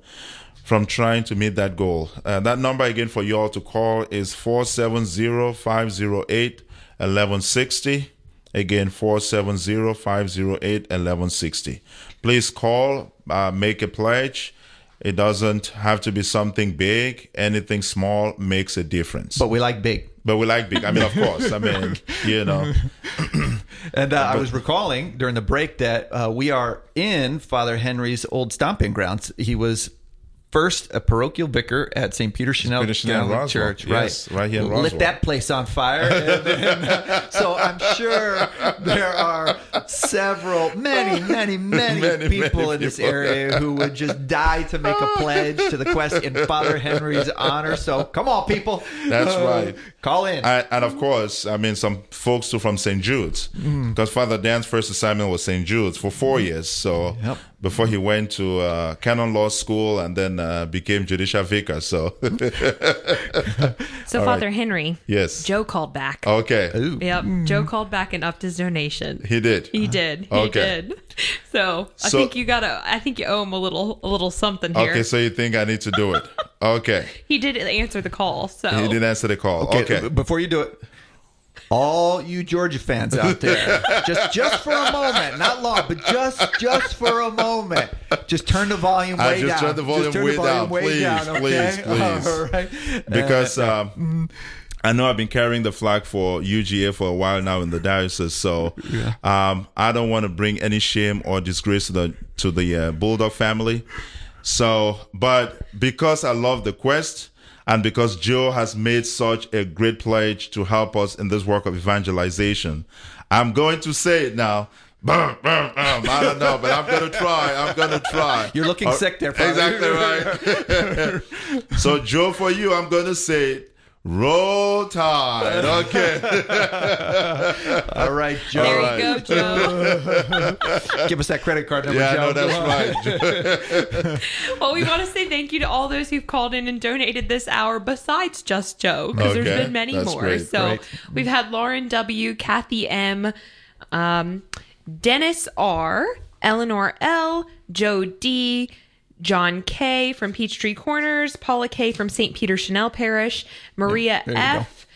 from trying to meet that goal. Uh, that number again for you all to call is 470-508-1160. Again, 470-508-1160. Please call, uh, make a pledge. It doesn't have to be something big. Anything small makes a difference. But we like big. But we like big. I mean, of course. I mean, you know. And uh, I was recalling during the break that uh, we are in Father Henry's old stomping grounds. He was first a parochial vicar at St. Peter Chanel Peter Chanel Catholic Roswell. Church, Yes, right? right here in Lit that place on fire. And then, uh, so I'm sure there are several, many, many, many, Many, people many in this people. area who would just die to make a pledge to the quest in Father Henry's honor. So come on, people. That's Uh, right. Call in. And, and of course, I mean, some folks too from St. Jude's. Because Father Dan's first assignment was St. Jude's for four years. So Yep. before he went to uh, Canon Law School and then uh, became judicial vicar. So, So All Father right. Henry, yes. Joe called back. Okay. Ooh. Yep, Joe called back and upped his donation. He did. He did. He Okay. did. So, I So- think you gotta. I think you owe him a little, a little something here. Okay, so you think I need to do it? Okay. he did answer the call. So He didn't answer the call. Okay, Okay. Before you do it, all you Georgia fans out there, just just for a moment, not long, but just just for a moment, just turn the volume I way just down. turn the volume turn way the down. way Please, down, please, okay? please. All right. because Uh, um, I know I've been carrying the flag for UGA for a while now in the diocese, so um, I don't want to bring any shame or disgrace to the to the uh, Bulldog family. So, but because I love the quest, and because Joe has made such a great pledge to help us in this work of evangelization, I'm going to say it now. Bum, bum, bum. I don't know, but I'm going to try. I'm going to try. You're looking Uh, sick there, Father. Exactly right. so, Joe, for you, I'm going to say, roll tide. Okay. All right, Joe. there All you go, Joe. Give us that credit card number, yeah, Joe. no, that's right. well, we want to say thank you to all those who've called in and donated this hour, besides just Joe, because Okay, there's been many that's more. great. So Great. we've had Lauren W, Kathy M, um, Dennis R, Eleanor L, Joe D. John K from Peachtree Corners, Paula K from St. Peter Chanel Parish, Maria there you F,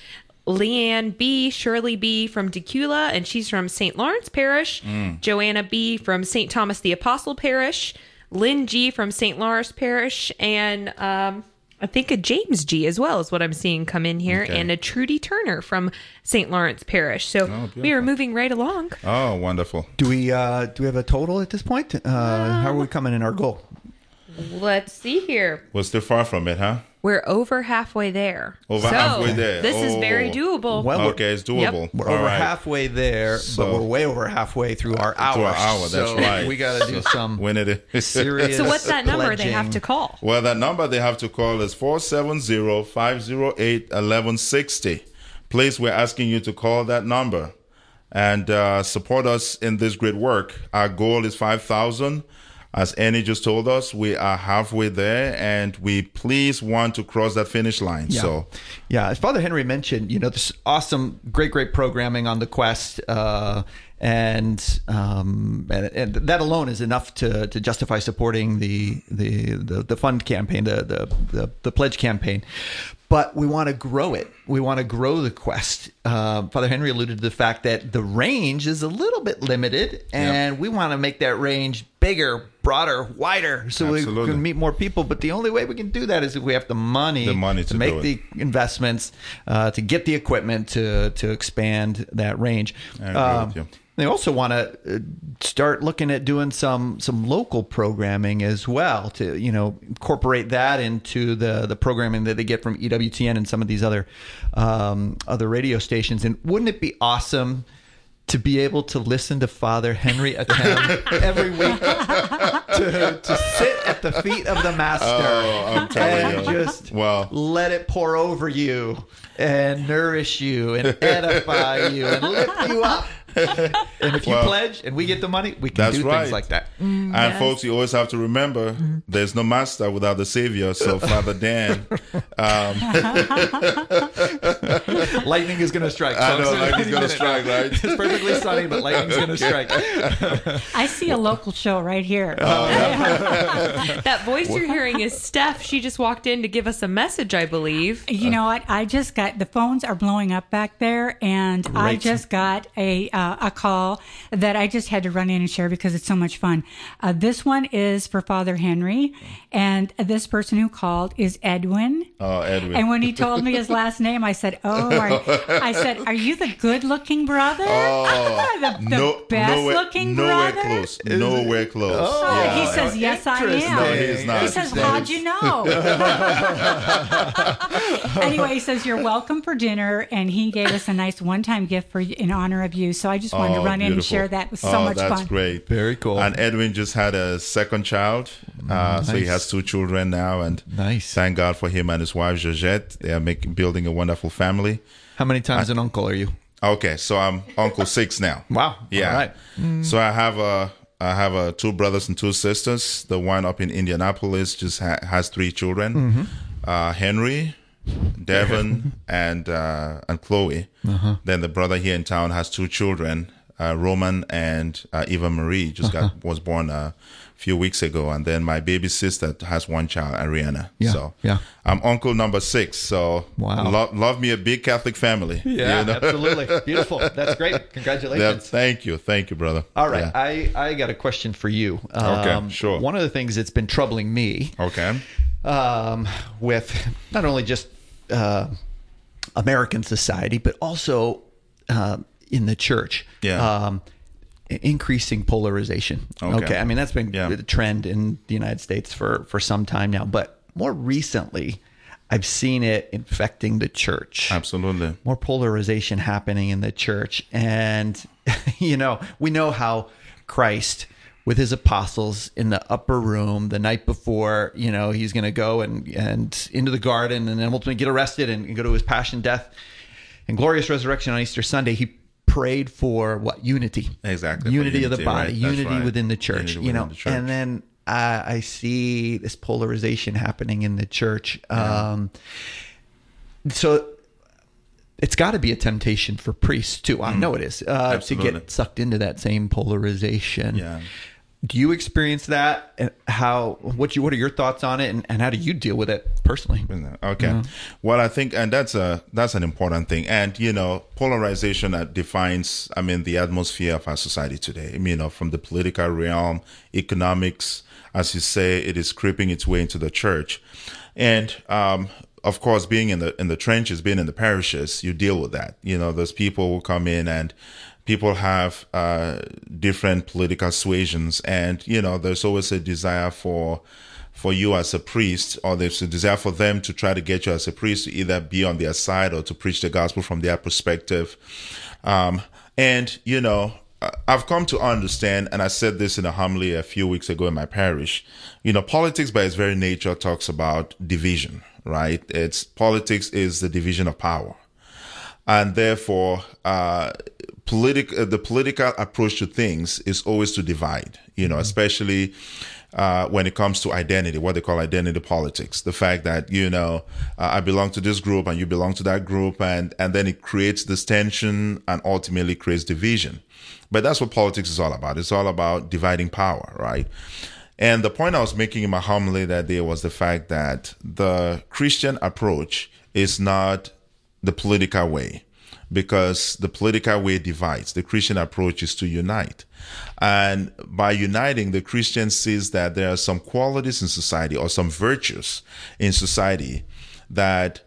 Leanne B, Shirley B from Dacula, and she's from St. Lawrence Parish. Joanna B from St. Thomas the Apostle Parish. Lynn G from St. Lawrence Parish, and um, I think a James G as well is what I'm seeing come in here, Okay. and a Trudy Turner from St. Lawrence Parish. So we are moving right along. Oh, wonderful. Do we uh, do we have a total at this point? Uh, how are we coming in our goal? Let's see here. We're still far from it, huh? We're over halfway there. Over So, halfway there. This is very Oh. doable. Well, Okay, it's doable. We're All over right. halfway there, So- but we're way over halfway through our hour. To our hour, that's So right. We got to do some When it is. serious. so what's that number they have to call? Well, that number they have to call is 470-508-1160. Please, we're asking you to call that number and uh, support us in this great work. Our goal is 5,000. As Annie just told us, we are halfway there and we please want to cross that finish line. Yeah. So, yeah, as Father Henry mentioned, you know, this awesome, great, great programming on the Quest, uh, and, um, and and that alone is enough to, to justify supporting the the the, the fund campaign, the, the the the pledge campaign. But we want to grow it. We want to grow the Quest. Uh, Father Henry alluded to the fact that the range is a little bit limited, and we want to make that range bigger, broader, wider, so we can meet more people. But the only way we can do that is if we have the money, The money to make the investments uh, to get the equipment to to expand that range. Um. They also want to uh, start looking at doing some some local programming as well to you know incorporate that into the the programming that they get from EWTN and some of these other um, other radio stations. And wouldn't it be awesome? To be able to listen to Father Henry Atem every week, to, to sit at the feet of the Master, Oh, and you. just Well- let it pour over you and nourish you and edify you and lift you up. And if you Well, pledge and we get the money, we can that's do right. things like that. and folks, you always have to remember there's no master without the savior. So, Father Dan, um, Lightning is going to strike. I know lightning's going to strike, right? It's perfectly sunny, but lightning's going to strike. I see a local show right here. That voice you're hearing is Steph. She just walked in to give us a message, I believe. You know what? I just got the phones are blowing up back there, and I just got a uh, a call that I just had to run in and share because it's so much fun. Uh, this one is for Father Henry, and this person who called is Edwin. Oh, Edwin. And when he told me his last name, I said, "Oh, are, I said, are you the good-looking brother? Oh, the, the no, best-looking nowhere, brother." nowhere close. Nowhere close. Oh, oh yeah. he says, "Yes, I am." No, he is not. He says, "How'd you know?" anyway, he says, "You're welcome for dinner," and he gave us a nice one-time gift for in honor of you. So So I just wanted to Oh, run in and share that. It was so oh, much that's fun. great. Very cool. And Edwin just had a second child, uh, so he has two children now, and Nice. thank God for him and his wife Georgette. They are making building a wonderful family. How many times an uncle are you? Okay, so I'm Uncle Six now. Wow. Yeah. All right. So I have a I have a two brothers and two sisters. The one up in Indianapolis just ha- has three children. Mm-hmm. Uh, Henry, Devon, and uh, and Chloe. Uh-huh. Then the brother here in town has two children. Uh, Roman and uh, Eva Marie just Uh-huh. got was born few weeks ago, and then my baby sister has one child, Ariana. Yeah, So yeah. I'm uncle number six. So Wow. lo- love me a big Catholic family. Yeah, you know? absolutely. Beautiful. That's great. Yeah, Congratulations. thank you, thank you, brother. All right. Yeah. I, I got a question for you. Um, Okay, sure. One of the things that's been troubling me Okay. um, with not only just uh, American society, but also uh, in the church. Yeah. Um, i- increasing polarization. Okay. I mean, that's been Yeah. the trend in the United States for, for some time now. But more recently, I've seen it infecting the church Absolutely. more polarization happening in the church. And, you know, we know how Christ, with his apostles in the upper room the night before, you know, he's going to go and, and into the garden and then ultimately get arrested and, go to his passion, death, and glorious resurrection on Easter Sunday. He prayed for what? Unity. Exactly, for Unity, of the body, right. Unity right. within the church, Unity you know, the church. and then uh, I see this polarization happening in the church. Um, so it's got to be a temptation for priests too. I know it is uh, to Mm. Get sucked into that same polarization. Yeah. Do you experience that? And how? What you? What are your thoughts on it? And, and how do you deal with it personally? Okay. Well, I think, and that's a that's an important thing. And you know, polarization that defines, I mean, the atmosphere of our society today. I mean, you know, from the political realm, economics, as you say, it is creeping its way into the church, and um, of course, being in the in the trenches, being in the parishes, you deal with that. You know, those people will come in and people have uh, different political suasions, and you know, there's always a desire for for you as a priest, or there's a desire for them to try to get you as a priest to either be on their side or to preach the gospel from their perspective. Um, and, you know, I've come to understand, and I said this in a homily a few weeks ago in my parish, you know, politics by its very nature talks about division, right? It's politics is the division of power and therefore uh, politic uh, the political approach to things is always to divide you know especially uh, when it comes to identity what they call identity politics. The fact that you know uh, i belong to this group and you belong to that group and and then it creates this tension and ultimately creates division. But that's what politics is all about. It's all about dividing power right? And the point I was making in my homily that day was the fact that the Christian approach is not the political way because the political way divides. The Christian approach is to unite. And by uniting, the Christian sees that there are some qualities in society or some virtues in society that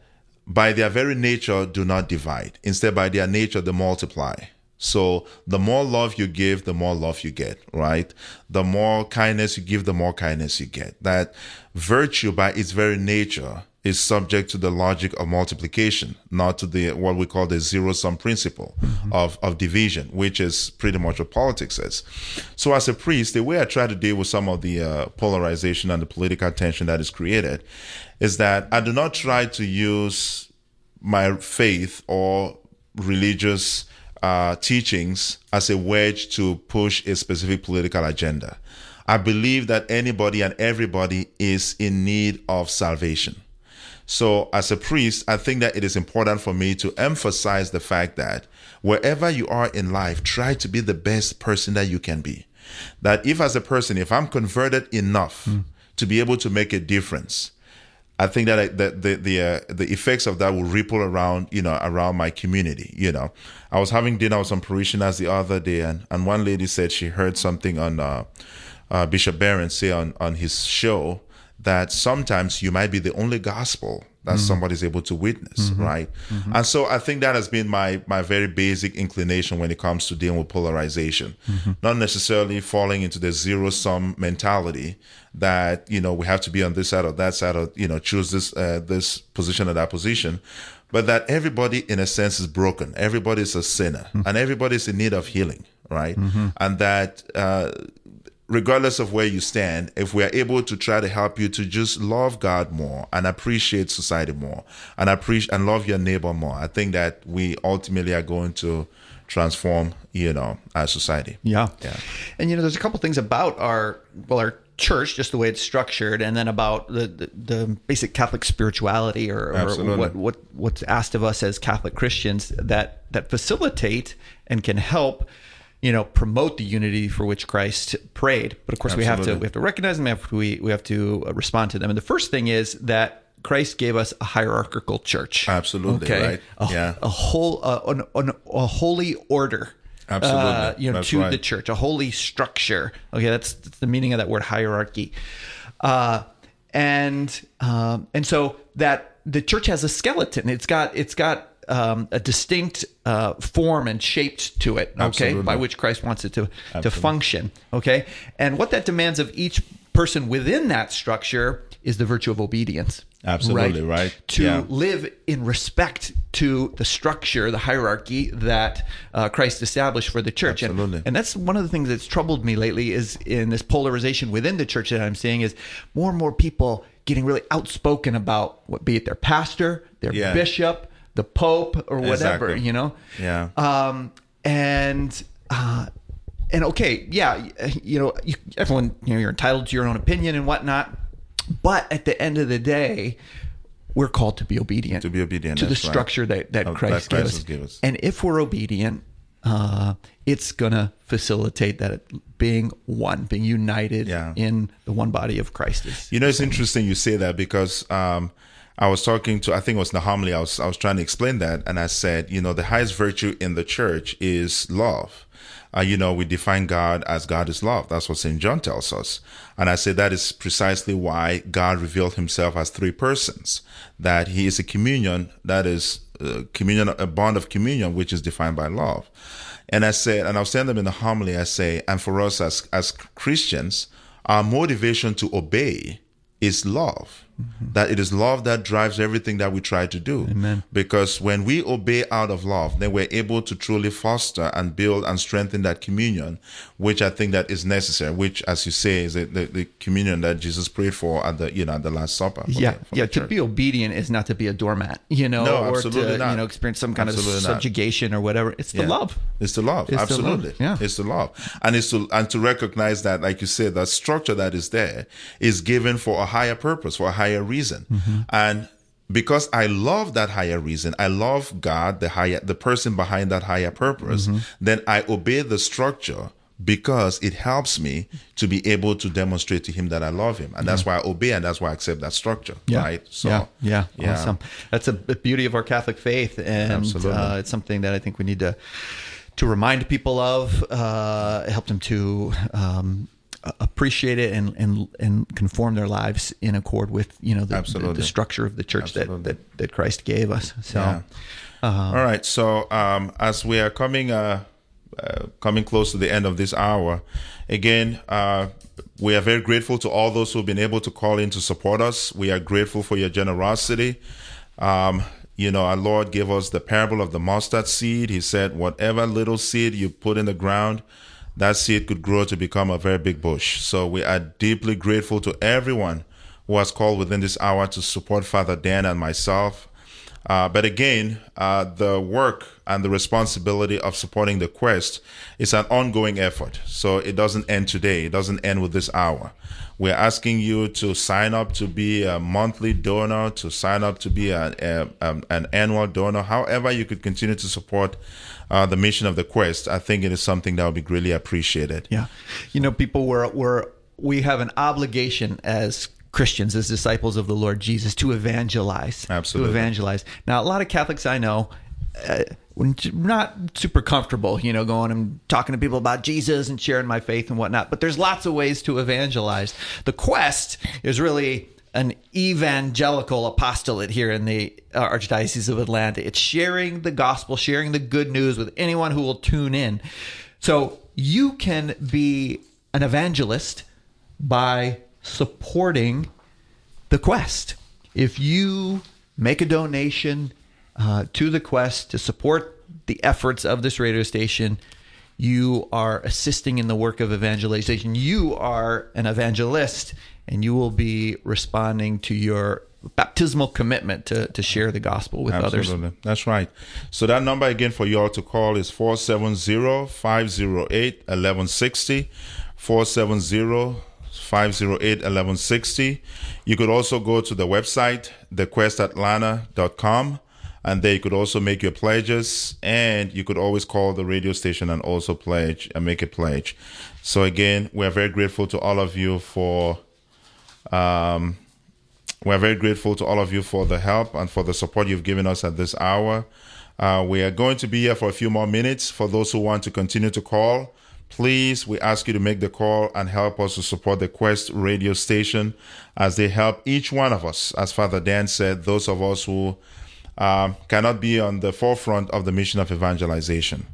by their very nature do not divide. Instead, by their nature, they multiply. So the more love you give, the more love you get, right? The more kindness you give, the more kindness you get. That virtue by its very nature is subject to the logic of multiplication, not to the what we call the zero sum principle of, of division, which is pretty much what politics is. So as a priest, the way I try to deal with some of the uh, polarization and the political tension that is created is that I do not try to use my faith or religious uh, teachings as a wedge to push a specific political agenda. I believe that anybody and everybody is in need of salvation. So, as a priest, I think that it is important for me to emphasize the fact that wherever you are in life, try to be the best person that you can be. That if, as a person, if I'm converted enough to be able to make a difference, I think that I, the the the, uh, the effects of that will ripple around, you know, around my community. You know, I was having dinner with some parishioners the other day, and, and one lady said she heard something on uh, uh, Bishop Barron say on on his show that sometimes you might be the only gospel that Mm-hmm. somebody's able to witness, right? And so I think that has been my my very basic inclination when it comes to dealing with polarization, Mm-hmm. not necessarily falling into the zero sum mentality that you know we have to be on this side or that side or you know choose this uh, this position or that position, but that everybody in a sense is broken, everybody is a sinner, and everybody's in need of healing, right? And that. Uh, regardless of where you stand, if we are able to try to help you to just love God more and appreciate society more and appreciate and love your neighbor more, I think that we ultimately are going to transform, you know, our society. Yeah. Yeah. And you know, there's a couple things about our well, our church, just the way it's structured, and then about the the, the basic Catholic spirituality or, or what what what's asked of us as Catholic Christians that that facilitate and can help. You know, promote the unity for which Christ prayed, but of course we have to we have to recognize them. We have, we we have to uh, respond to them. And the first thing is that Christ gave us a hierarchical church. Absolutely, right. A, Yeah. a whole uh, an, an, a holy order Absolutely. uh, you know, That's to right. the church, a holy structure. Okay, that's, that's the meaning of that word hierarchy. Uh, and um, and so that the church has a skeleton. It's got it's got um, a distinct uh, form and shaped to it. Okay, Absolutely. by which Christ wants it to to function. Okay, and what that demands of each person within that structure is the virtue of obedience. Absolutely, right. To Yeah. live in respect to the structure, the hierarchy that uh, Christ established for the church. And- And, that's one of the things that's troubled me lately is in this polarization within the church that I'm seeing is more and more people getting really outspoken about what be it their pastor, their Yeah. bishop, the pope, or whatever, Exactly. you know? Yeah. Um, and uh, and okay, yeah, you know, you, everyone, you know, you're entitled to your own opinion and whatnot, but at the end of the day, we're called to be obedient To be obedient, to the that's right. structure that that Christ, that gave, us. us. And if we're obedient, uh, it's gonna facilitate that being one, being united Yeah. in the one body of Christ. Is, You know, it's interesting you say that because um, I was talking to, I think it was Nahamli, I was, I was trying to explain that. And I said, you know, the highest virtue in the church is love. Uh, you know, we define God as God is love. That's what St. John tells us. And I said that is precisely why God revealed himself as three persons, that he is a communion, that is uh, communion, a bond of communion, which is defined by love. And I said, and I was telling them in the homily, I say, and for us as, as Christians, our motivation to obey is love. That it is love that drives everything that we try to do. Amen. Because when we obey out of love, then we're able to truly foster and build and strengthen that communion, which I think that is necessary. Which, as you say, is the, the, the communion that Jesus prayed for at the you know at the Last Supper. yeah, the- yeah. To be obedient is not to be a doormat, you know, No, or absolutely to not. you know experience some kind Absolutely of not. subjugation or whatever. It's the Yeah. love. It's the love. It's the love. Absolutely. Yeah. It's the love. And it's to and to recognize that, like you said, that structure that is there is given for a higher purpose, for a higher reason. Mm-hmm. And because I love that higher reason, I love God, the higher the person behind that higher purpose, Mm-hmm. then I obey the structure because it helps me to be able to demonstrate to him that I love him. And that's why I obey and that's why I accept that structure. Yeah. Right. So yeah, yeah, yeah. awesome. That's a beauty of our Catholic faith, and uh, it's something that I think we need to to remind people of, uh, help them to um, appreciate it and and and conform their lives in accord with you know the, the, Absolutely. the structure of the church that, Absolutely. that that Christ gave us. So. Yeah. All right. So um, as we are coming uh, uh, coming close to the end of this hour, again, uh, we are very grateful to all those who have been able to call in to support us. We are grateful for your generosity. Um, you know, our Lord gave us the parable of the mustard seed. He said, whatever little seed you put in the ground, that seed could grow to become a very big bush. So we are deeply grateful to everyone who has called within this hour to support Father Dan and myself. Uh, but again, uh, the work and the responsibility of supporting the quest is an ongoing effort. So it doesn't end today. It doesn't end with this hour. We're asking you to sign up to be a monthly donor, to sign up to be an, a, um, an annual donor. However, you could continue to support uh, the mission of the quest. I think it is something that would be greatly appreciated. Yeah. You know, people were were we have an obligation as Christians, as disciples of the Lord Jesus, to evangelize. Absolutely. To evangelize. Now, a lot of Catholics I know. Uh, not super comfortable, you know, going and talking to people about Jesus and sharing my faith and whatnot. But there's lots of ways to evangelize. The quest is really an evangelical apostolate here in the uh, Archdiocese of Atlanta. It's sharing the gospel, sharing the good news with anyone who will tune in. So you can be an evangelist by supporting the quest. If you make a donation uh, to the quest to support the efforts of this radio station, you are assisting in the work of evangelization. You are an evangelist, and you will be responding to your baptismal commitment to, to share the gospel with others. Absolutely. That's right. So that number again for you all to call is 470-508-1160. 470-508-1160. You could also go to the website, thequestatlanta.com, and there you could also make your pledges and you could always call the radio station and also pledge and make a pledge. So again, we're very grateful to all of you for um, we're very grateful to all of you for the help and for the support you've given us at this hour. Uh, we are going to be here for a few more minutes. For those who want to continue to call, please, we ask you to make the call and help us to support the Quest radio station as they help each one of us. As Father Dan said, those of us who um, cannot be on the forefront of the mission of evangelization.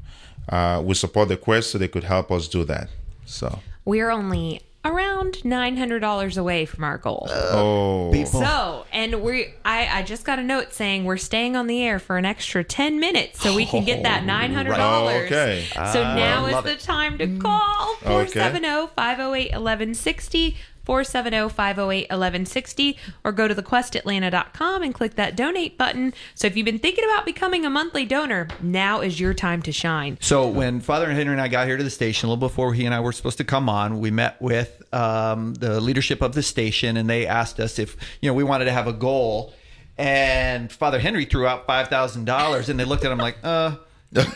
Uh, we support the Quest so they could help us do that. So, We're only around $900 away from our goal. Uh, oh, So, and we I I just got a note saying we're staying on the air for an extra 10 minutes so we can get that $900. Oh, okay. So ah, now is the it. time to call mm. Okay. 470-508-1160. 470-508-1160 or go to thequestatlanta.com and click that donate button. So if you've been thinking about becoming a monthly donor, now is your time to shine. So when Father Henry and I got here to the station a little before he and I were supposed to come on, we met with um, the leadership of the station, and they asked us if you know we wanted to have a goal. And Father Henry threw out five thousand dollars, and they looked at him like, "Uh,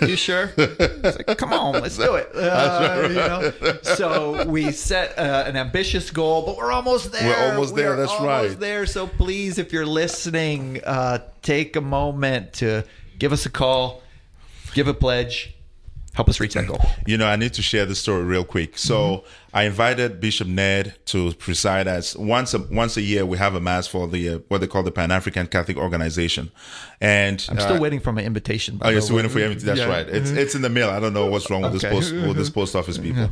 you sure?" Like, "Come on, let's do it." Uh, you know? So we set uh, an ambitious goal, but we're almost there. We're almost there, We're that's almost right. There. So please, if you're listening, uh, take a moment to give us a call, give a pledge, help us reach that goal. You know, I need to share this story real quick. So I invited Bishop Ned to preside as once a once a year we have a mass for the uh, what they call the Pan African Catholic Organization, and I'm still uh, waiting for my invitation. Oh, you're still waiting for your invitation. That's Yeah. right. It's it's in the mail. I don't know what's wrong with this post with this post office people.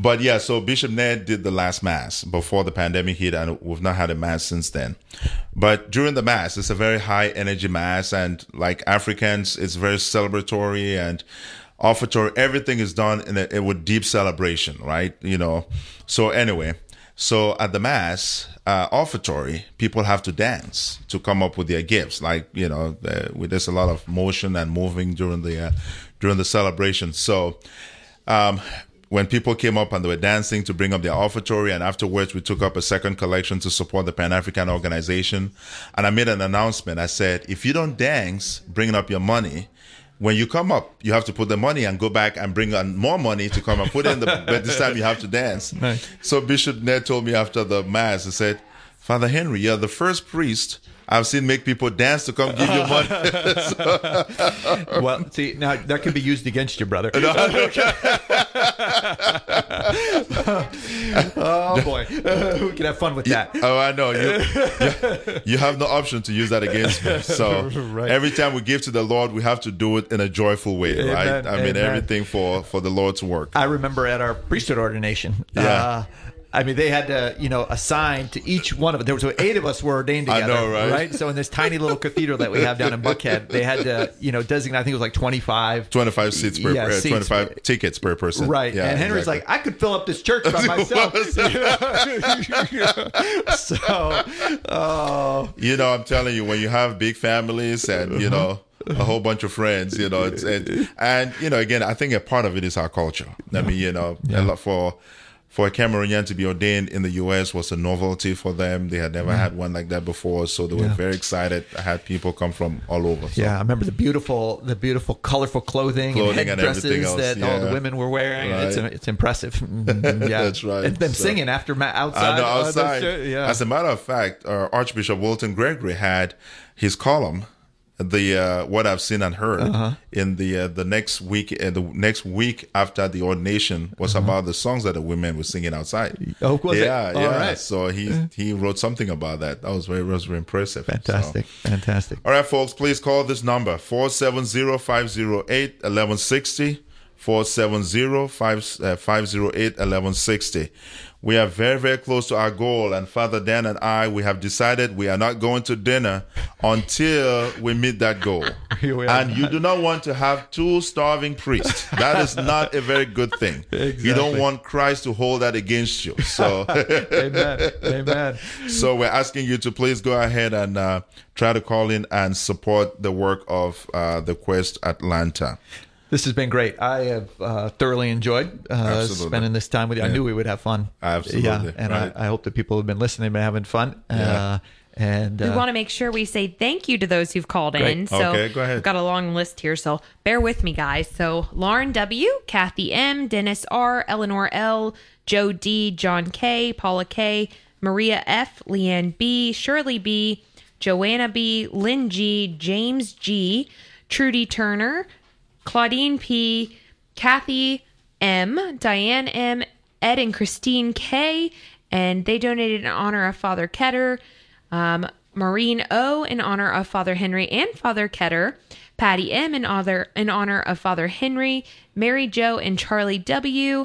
But yeah, so Bishop Ned did the last mass before the pandemic hit, and we've not had a mass since then. But during the mass, it's a very high energy mass, and like Africans, it's very celebratory and offertory. Everything is done in a, with deep celebration, right? You know. So anyway, so at the mass uh, offertory, people have to dance to come up with their gifts. Like you know, uh, there's a lot of motion and moving during the uh, during the celebration. So um, when people came up and they were dancing to bring up their offertory, and afterwards we took up a second collection to support the Pan African organization. And I made an announcement. I said, if you don't dance, bringing up your money. When you come up, you have to put the money and go back and bring on more money to come and put in the. but this time you have to dance. So Bishop Ned told me after the mass, he said, "Father Henry, you're the first priest I've seen make people dance to come give you money." well, see, now that could be used against you, brother. oh boy, we can have fun with that. Oh, I know. You, you, you have no option to use that against me. So Right. every time we give to the Lord, we have to do it in a joyful way, Amen, right? I mean, amen. everything for for the Lord's work. I remember at our priesthood ordination. Yeah. Uh, I mean, they had to, you know, assign to each one of it. There was eight of us were ordained I together, know, right? So in this tiny little cathedral that we have down in Buckhead, they had to, you know, designate. I think it was like twenty five. 25 seats per Yeah, seats. 25 tickets per person. Right. Yeah, and Henry's exactly. like, I could fill up this church by myself. so, oh, you know, I'm telling you, when you have big families and you know a whole bunch of friends, you know, it's and, and you know, again, I think a part of it is our culture. I mean, you know, a lot for for a Cameroonian to be ordained in the U.S. was a novelty for them. They had never had one like that before, so they were Yeah. very excited. I had people come from all over. So. Yeah, I remember the beautiful, the beautiful, colorful clothing, Clothing and headdresses that all the women were wearing. It's Right. it's impressive. Mhm, Yeah, That's right. And them So- singing after ma- outside. Know outside. show- yeah. As a matter of fact, uh, Archbishop Wilton Gregory had his column the uh, what I've seen and heard Uh-huh. in the uh, the next week uh, the next week after the ordination was about the songs that the women were singing outside. Uh-huh. Oh, was yeah, yeah. right. So he he wrote something about that. That was very was very impressive. So- Fantastic. Fantastic. all right, folks, please call this number 470-508-1160. 470-508-1160. We are very, very close to our goal, and Father Dan and I, we have decided we are not going to dinner until we meet that goal. And you do not want to have two starving priests. That is not a very good thing. You don't want Christ to hold that against you. So Amen. Amen. so we're asking you to please go ahead and uh, try to call in and support the work of uh, the Quest Atlanta. This has been great. I have uh, thoroughly enjoyed uh, spending this time with you. I Yeah. knew we would have fun. Absolutely, Yeah, and right. I, I hope that people have been listening and been having fun. Yeah. Uh, and We uh, want to make sure we say thank you to those who've called Great. in. So Okay, go ahead. I've got a long list here, so bear with me, guys. So Lauren W, Kathy M, Dennis R, Eleanor L, Joe D, John K, Paula K, Maria F, Leanne B, Shirley B, Joanna B, Lynn G, James G, Trudy Turner, Claudine P, Kathy M, Diane M, Ed and Christine K, and they donated in honor of Father Ketter, um, Maureen O in honor of Father Henry and Father Ketter, Patty M in honor in honor of Father Henry, Mary Jo and Charlie W,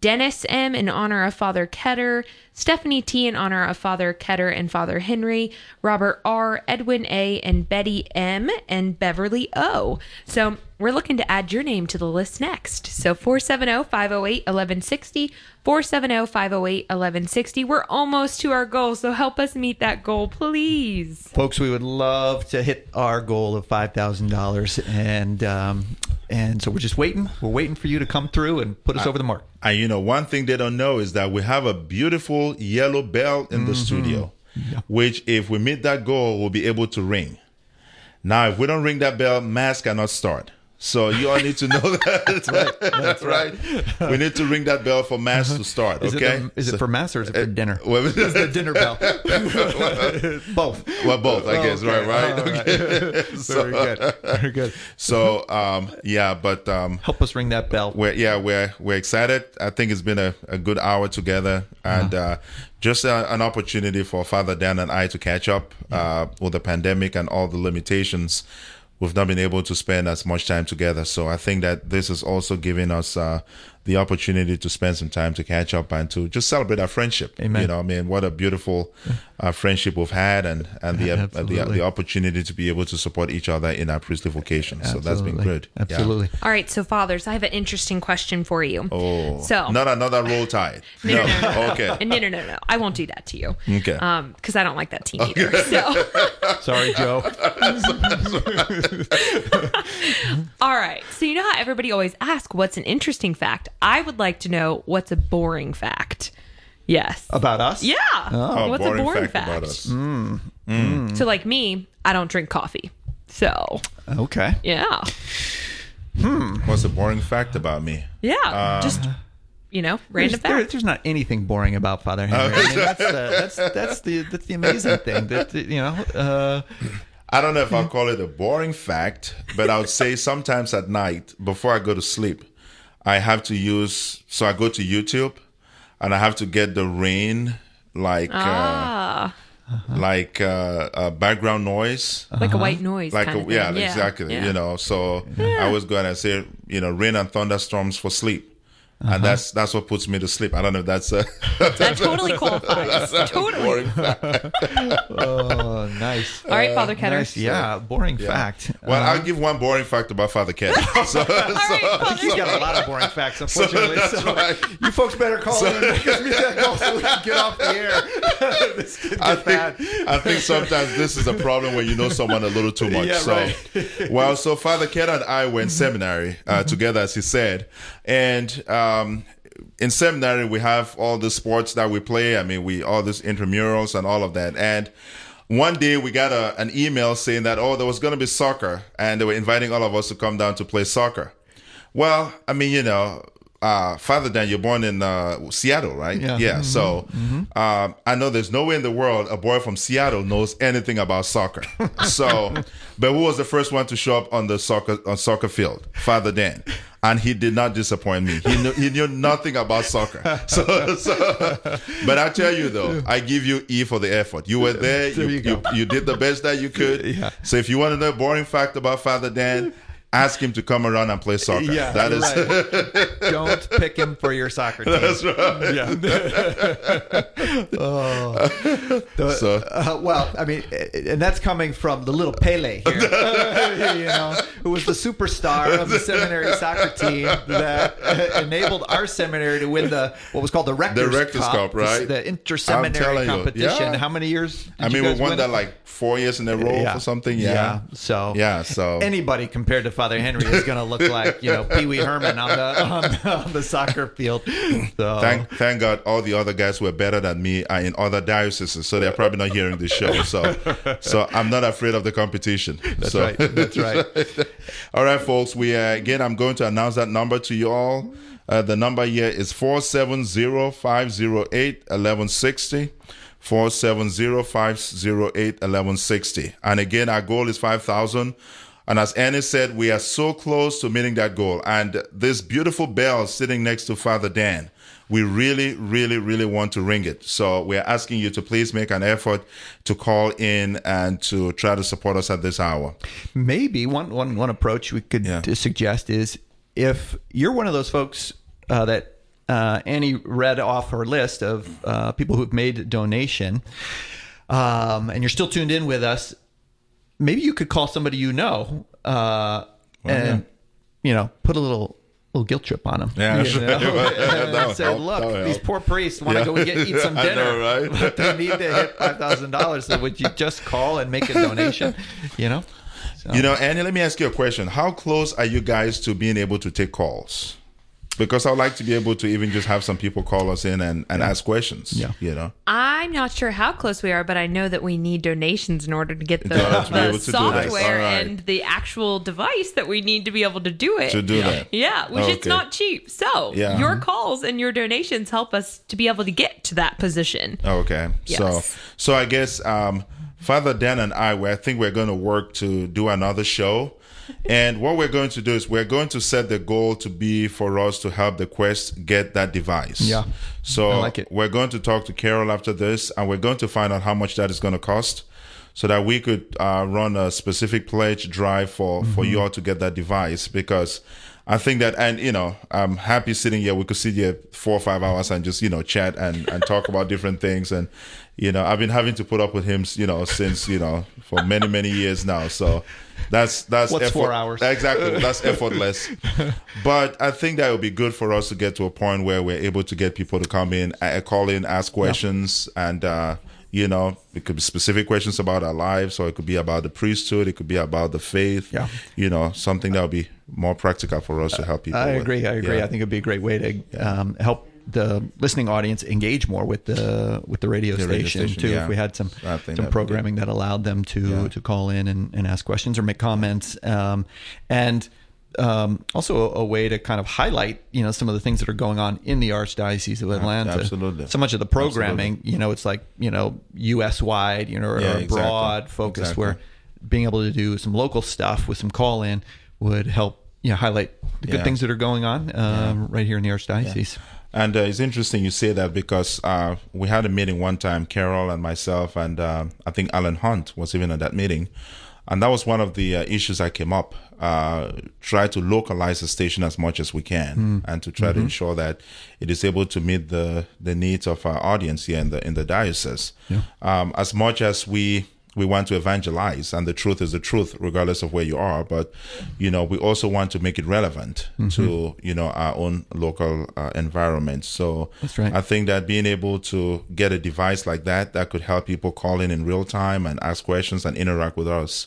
Dennis M in honor of Father Ketter, Stephanie T in honor of Father Ketter and Father Henry, Robert R, Edwin A, and Betty M, and Beverly O. So we're looking to add your name to the list next. So 470 508 1160, 470 508 1160. We're almost to our goal, so help us meet that goal, please. folks, we would love to hit our goal of five thousand dollars, and um, and so we're just waiting. We're waiting for you to come through and put us over the mark. And you know, one thing they don't know is that we have a beautiful yellow bell in the mm-hmm. studio, which, if we meet that goal, we'll be able to ring. Now, if we don't ring that bell, mass cannot start. So you all need to know that. That's right. That's right. We need to ring that bell for mass to start. Is Okay. it the- is So- it for mass or is it for dinner? Well, It's the dinner bell. Both. Well, both, I guess. Okay. Right, right. All right. Okay. Very good. Very good. So, um, yeah, but um, Help us ring that bell. we're yeah we're we're excited. I think it's been a, a good hour together, and uh, just a, an opportunity for Father Dan and I to catch up uh, with the pandemic and all the limitations. We've not been able to spend as much time together, so I think that this is also giving us uh, the opportunity to spend some time to catch up and to just celebrate our friendship. Amen. You know, I mean, what a beautiful uh, friendship we've had, and and the, uh, the the opportunity to be able to support each other in our priestly vocation. So that's been Absolutely. good. Yeah. Absolutely. All right, so fathers, I have an interesting question for you. Oh, So- not another roll tide. No, no, no, no. okay. No, no, no, no. I won't do that to you. Okay. Um, because I don't like that team either. So, Sorry, Joe. all right. So you know how everybody always asks, "What's an interesting fact?" I would like to know what's a boring fact. Yes. About us? Yeah. Oh, what's boring a boring fact fact? about us. So, like me, I don't drink coffee. So, Okay. yeah, Hmm. What's a boring fact about me? yeah, just you know, random There's, there- fact. there's not anything boring about Father Henry. I mean, that's, the, that's that's the that's the amazing thing that you know. Uh, I don't know if I'll call it a boring fact, but I would say sometimes at night before I go to sleep, I have to use. So I go to YouTube, and I have to get the rain like Ah, uh, like uh, uh, background noise. like a white noise. like kind a, of yeah, thing. exactly yeah. you know so i was going to say you know rain and thunderstorms for sleep Uh-huh. and that's that's what puts me to sleep i don't know if that's a that totally qualifies. totally. boring fact. oh, nice. All right, Father Ketter. Nice. Yeah, boring fact. well Uh, i'll give one boring fact about father ken so, All right, Father He's got a lot of boring facts, unfortunately. that's so right. you folks better call in and make us meet that goal so we can get off the air. this could I think, bad. I think sometimes this is a problem when you know someone a little too much. Yeah, so, right. well, so Father Ken and I were in seminary uh, together, as he said, and um, in seminary we have all the sports that we play. I mean, we all these intramurals and all of that, and. One day we got a, an email saying that oh there was going to be soccer and they were inviting all of us to come down to play soccer. Well, I mean you know uh, Father Dan, you're born in uh, Seattle, right? Yeah. Yeah. Mhm. So Mhm. um, I know there's no way in the world a boy from Seattle knows anything about soccer. so, but who was the first one to show up on the soccer on soccer field? Father Dan. And he did not disappoint me. He knew, he knew nothing about soccer. So, so, but I tell you though, I give you E for the effort. You were there. You, There you you, go. you did the best that you could. Yeah. So if you want to know a boring fact about Father Dan, ask him to come around and play soccer. Yeah, that is. right. Don't pick him for your soccer team. That's right. Yeah. oh. The- So- uh, well, I mean, and that's coming from the little Pele here, you know, who was the superstar of the seminary soccer team that uh, enabled our seminary to win the what was called the Rector's, Rector's Cup, right? The interseminary you, competition. yeah. How many years? I mean, we won that it? like four years in a row Yeah. or something. Yeah. Yeah. So Yeah. So anybody compared to Father Henry is going to look like you know Pee Wee Herman on the on, the- on the soccer field. So Thank, thank God all the other guys who are better than me are in other dioceses, so they're probably not hearing this show. So, so I'm not afraid of the competition. That's So- right. That's right. all right, folks. We uh, again, I'm going to announce that number to you all. Uh, the number here is four seven zero five zero eight eleven sixty. 470-508-1160. And again, our goal is 5,000. And as Annie said, we are so close to meeting that goal. And this beautiful bell sitting next to Father Dan, we really, really, really want to ring it. So we're asking you to please make an effort to call in and to try to support us at this hour. maybe one one one approach we could Yeah. suggest is if you're one of those folks uh, that uh, Annie read off her list of uh, people who've made donation, um, and you're still tuned in with us, maybe you could call somebody you know uh, and you know put a little. Little guilt trip on them. Yeah, you sure. know? And say, help. look, these poor priests want to Yeah. go and get, eat some dinner, know, right? but they need to hit five thousand dollars. So would you just call and make a donation? You know, So- You know, Annie, let me ask you a question. How close are you guys to being able to take calls? Because I would like to be able to even just have some people call us in and, and ask questions. Yeah. You know? I'm not sure how close we are, but I know that we need donations in order to get the, to the to software All right. and the actual device that we need to be able to do it. To do that. Yeah, which it's Okay. not cheap. So Yeah. your calls and your donations help us to be able to get to that position. Okay. So Yes. so I guess um, Father Dan and I, we I think we're going to work to do another show. And what we're going to do is we're going to set the goal to be for us to help the Quest get that device. Yeah. So I like it. we're going to talk to Carol after this, and we're going to find out how much that is going to cost, so that we could uh, run a specific pledge drive for for Mm-hmm. you all to get that device because. I think that, and you know, I'm happy sitting here. We could sit here four or five hours and just, you know, chat and, and talk about different things. And, you know, I've been having to put up with him, you know, since, you know, for many, many years now. So that's, that's, What's effort- four hours? Exactly. That's effortless. but I think that would be good for us to get to a point where we're able to get people to come in, uh, call in, ask questions, and, uh, you know, it could be specific questions about our lives, or it could be about the priesthood, it could be about the faith. Yeah. You know, something that would be more practical for us to help people. I with. agree. I agree. Yeah. I think it'd be a great way to um, help the listening audience engage more with the with the radio, The radio station, station, too. yeah. If we had some I think that'd some programming that allowed them to Yeah. to call in and, and ask questions or make comments, um, and um, also a, a way to kind of highlight you know some of the things that are going on in the Archdiocese of Atlanta. absolutely. So much of the programming, you know, it's like you know U.S. wide, you know, or, Yeah, or exactly. broad focus Exactly. where being able to do some local stuff with some call in would help you know highlight the good Yeah. things that are going on um, right here in the archdiocese. And uh, it's interesting you say that because uh, we had a meeting one time, Carol and myself, and uh, I think Alan Hunt was even at that meeting. And that was one of the uh, issues that came up. Uh, try to localize the station as much as we can, and to try to ensure that it is able to meet the, the needs of our audience here in the in the diocese. Um, as much as we we want to evangelize and the truth is the truth regardless of where you are but you know we also want to make it relevant to you know our own local uh, environment so That's right. i think that being able to get a device like that that could help people call in in real time and ask questions and interact with us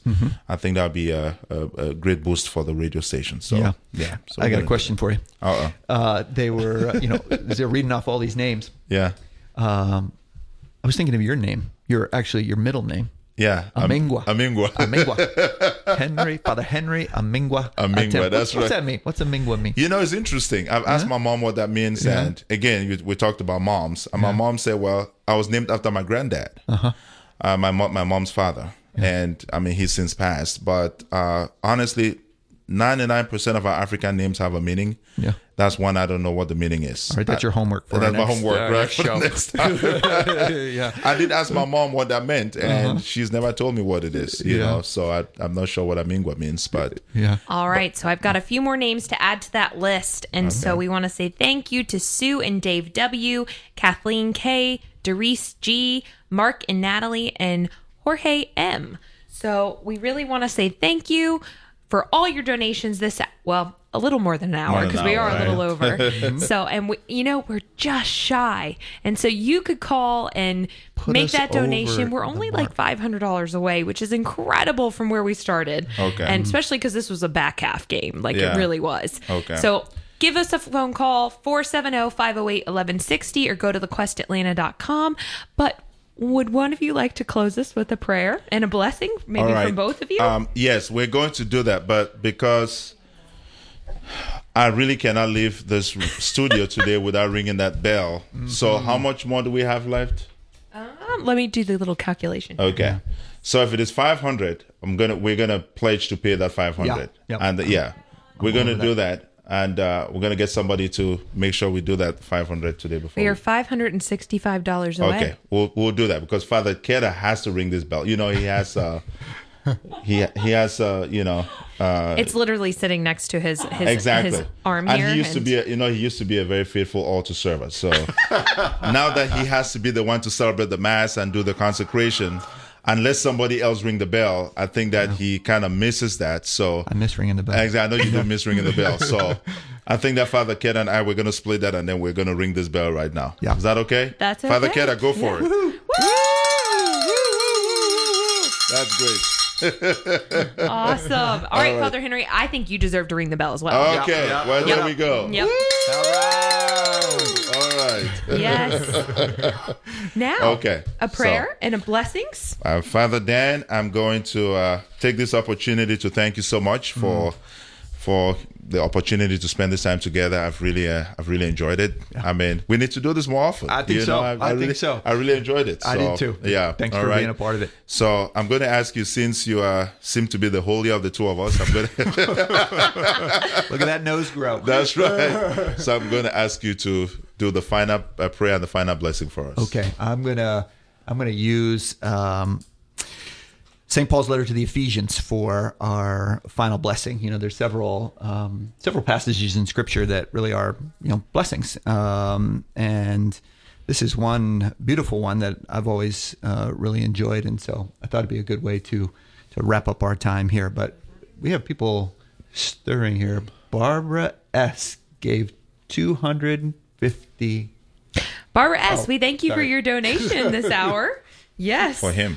i think that would be a, a, a great boost for the radio station so yeah, yeah so I got a question for you. uh-oh Uh, they were, uh, you know, they're reading off all these names. yeah Um, I was thinking of your name. Your actually your middle name. Yeah, Am- Amingwa. Amingwa. Amingwa. Henry, Father Henry Amingwa. Amingwa, Atem. that's What's right. that mean? What's Amingwa mean? You know, it's interesting. I've asked my mom what that means, Yeah. and again, we, we talked about moms. And my mom said, "Well, I was named after my granddad, Uh-huh. uh, my mo- my mom's father, and I mean he's since passed. But uh, honestly, ninety nine percent of our African names have a meaning. Yeah. that's one I don't know what the meaning is. All right, that's your homework for That's our my next, homework, uh, right? next for the show. next time. yeah. I did ask my mom what that meant, and Uh-huh. she's never told me what it is. You Yeah. know, so I, I'm not sure what Amingwa means, but Yeah. All right, so I've got a few more names to add to that list. And so we want to say thank you to Sue and Dave W., Kathleen K., Doris G., Mark and Natalie, and Jorge M. So we really want to say thank you for all your donations this well a little more than an hour because we are a little over. So and we, you know we're just shy. And so you could call and Put make that donation. We're only like $500 away which is incredible from where we started. Okay. and especially because this was a back half game like Yeah. it really was. Okay. so give us a phone call 470-508-1160 or go to thequestatlanta.com but would one of you like to close us with a prayer and a blessing maybe All right. from both of you Um, yes, we're going to do that, but because I really cannot leave this studio today without ringing that bell. Mm-hmm. So, how much more do we have left? um, let me do the little calculation Okay. So if it is 500, I'm gonna we're gonna pledge to pay that 500. Yeah. Yep. And uh, yeah, we're gonna over do that. And uh, we're gonna get somebody to make sure we do that 500 today before. we are $565 away Okay, we'll we'll do that because Father Ketter has to ring this bell. You know, he has uh he he has uh you know uh it's literally sitting next to his his, exactly his arm and here he used to be a, you know he used to be a very faithful altar server. So now that he has to be the one to celebrate the mass and do the consecration. Unless somebody else ring the bell, I think that he kind of misses that. So I miss ringing the bell. Exactly. I know you do miss ringing the bell. So I think that Father Ketter and I we're gonna split that and then we're gonna ring this bell right now. Yeah. Is that okay? That's Father okay. Ketter, go for it. That's great. awesome all right, right. father henry i think you deserve to ring the bell as well Okay. Well, there we go. yep All right. Yes now Okay. a prayer and a blessings Uh, Father Dan, I'm going to uh, take this opportunity to thank you so much for for the opportunity to spend this time together. I've really uh, I've really enjoyed it. I mean, we need to do this more often. I think You so. know, I think really, so. I really enjoyed it. I So, did too. Yeah. Thanks all for right. being a part of it. So I'm going to ask you, since you uh, seem to be the holier of the two of us, I'm going to. Look at that nose grow. That's right. So I'm going to ask you to do the final uh, prayer and the final blessing for us. Okay, I'm gonna I'm gonna use um, St. Paul's letter to the Ephesians for our final blessing. You know, there's several um, several passages in Scripture that really are you know blessings, um, and this is one beautiful one that I've always uh, really enjoyed, and so I thought it'd be a good way to to wrap up our time here. But we have people stirring here. Barbara S gave two hundred fifty. barbara s Oh, we thank you for your donation this hour yes For him.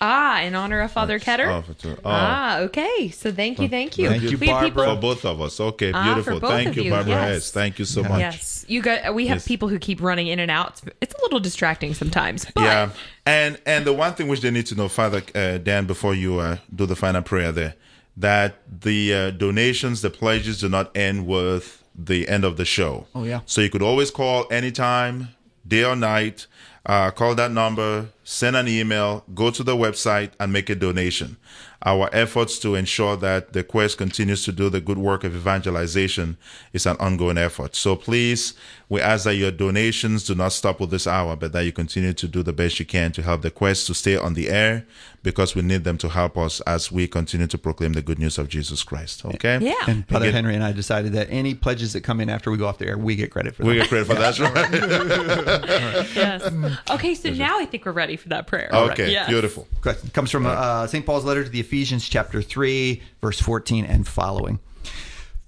ah in honor of father ketter Oh, for two- oh. ah okay so thank you thank you Thank you, we have Barbara. For both of us. Okay, Ah, for beautiful. both Thank of you, you, Barbara yes. S. Thank you so much. yes you got we have Yes. people who keep running in and out it's, it's a little distracting sometimes but Yeah, and and the one thing which they need to know, Father uh, Dan, before you uh, do the final prayer there, that the uh, donations, the pledges, do not end with the end of the show. Oh, yeah. So you could always call anytime, day or night. Uh, call that number, send an email, go to the website, and make a donation. Our efforts to ensure that the Quest continues to do the good work of evangelization is an ongoing effort. So please, we ask that your donations do not stop with this hour, but that you continue to do the best you can to help the Quest to stay on the air because we need them to help us as we continue to proclaim the good news of Jesus Christ. Okay? Yeah. And Father Again- Henry and I decided that any pledges that come in after we go off the air, we get credit for We get credit for that, That's right? yes okay so now i think we're ready for that prayer Okay, Yes. beautiful. Good. Comes from uh, St. Paul's letter to the Ephesians, chapter 3, verse 14 and following.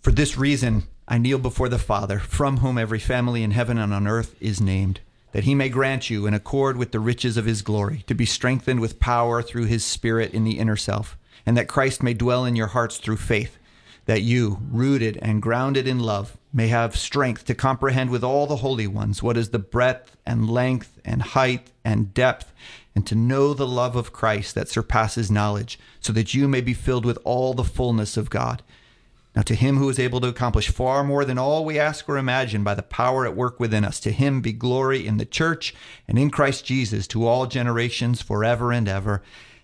For this reason, I kneel before the Father, from whom every family in heaven and on earth is named, that he may grant you, in accord with the riches of his glory, to be strengthened with power through his Spirit in the inner self, and that Christ may dwell in your hearts through faith, that you, rooted and grounded in love, may have strength to comprehend with all the holy ones what is the breadth and length and height and depth, and to know the love of Christ that surpasses knowledge, so that you may be filled with all the fullness of God. Now, to him who is able to accomplish far more than all we ask or imagine by the power at work within us, to him be glory in the church and in Christ Jesus to all generations forever and ever.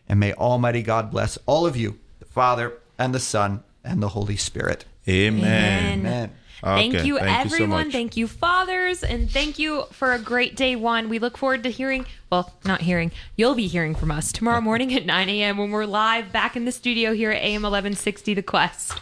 And may Almighty God bless all of you, the Father and the Son and the Holy Spirit. Amen. Amen. Thank Ah, okay, you, thank you so everyone. much. thank you, fathers, and thank you for a great day one. We look forward to hearing, well, not hearing, you'll be hearing from us tomorrow morning at 9 a.m. when we're live back in the studio here at AM 1160 The Quest.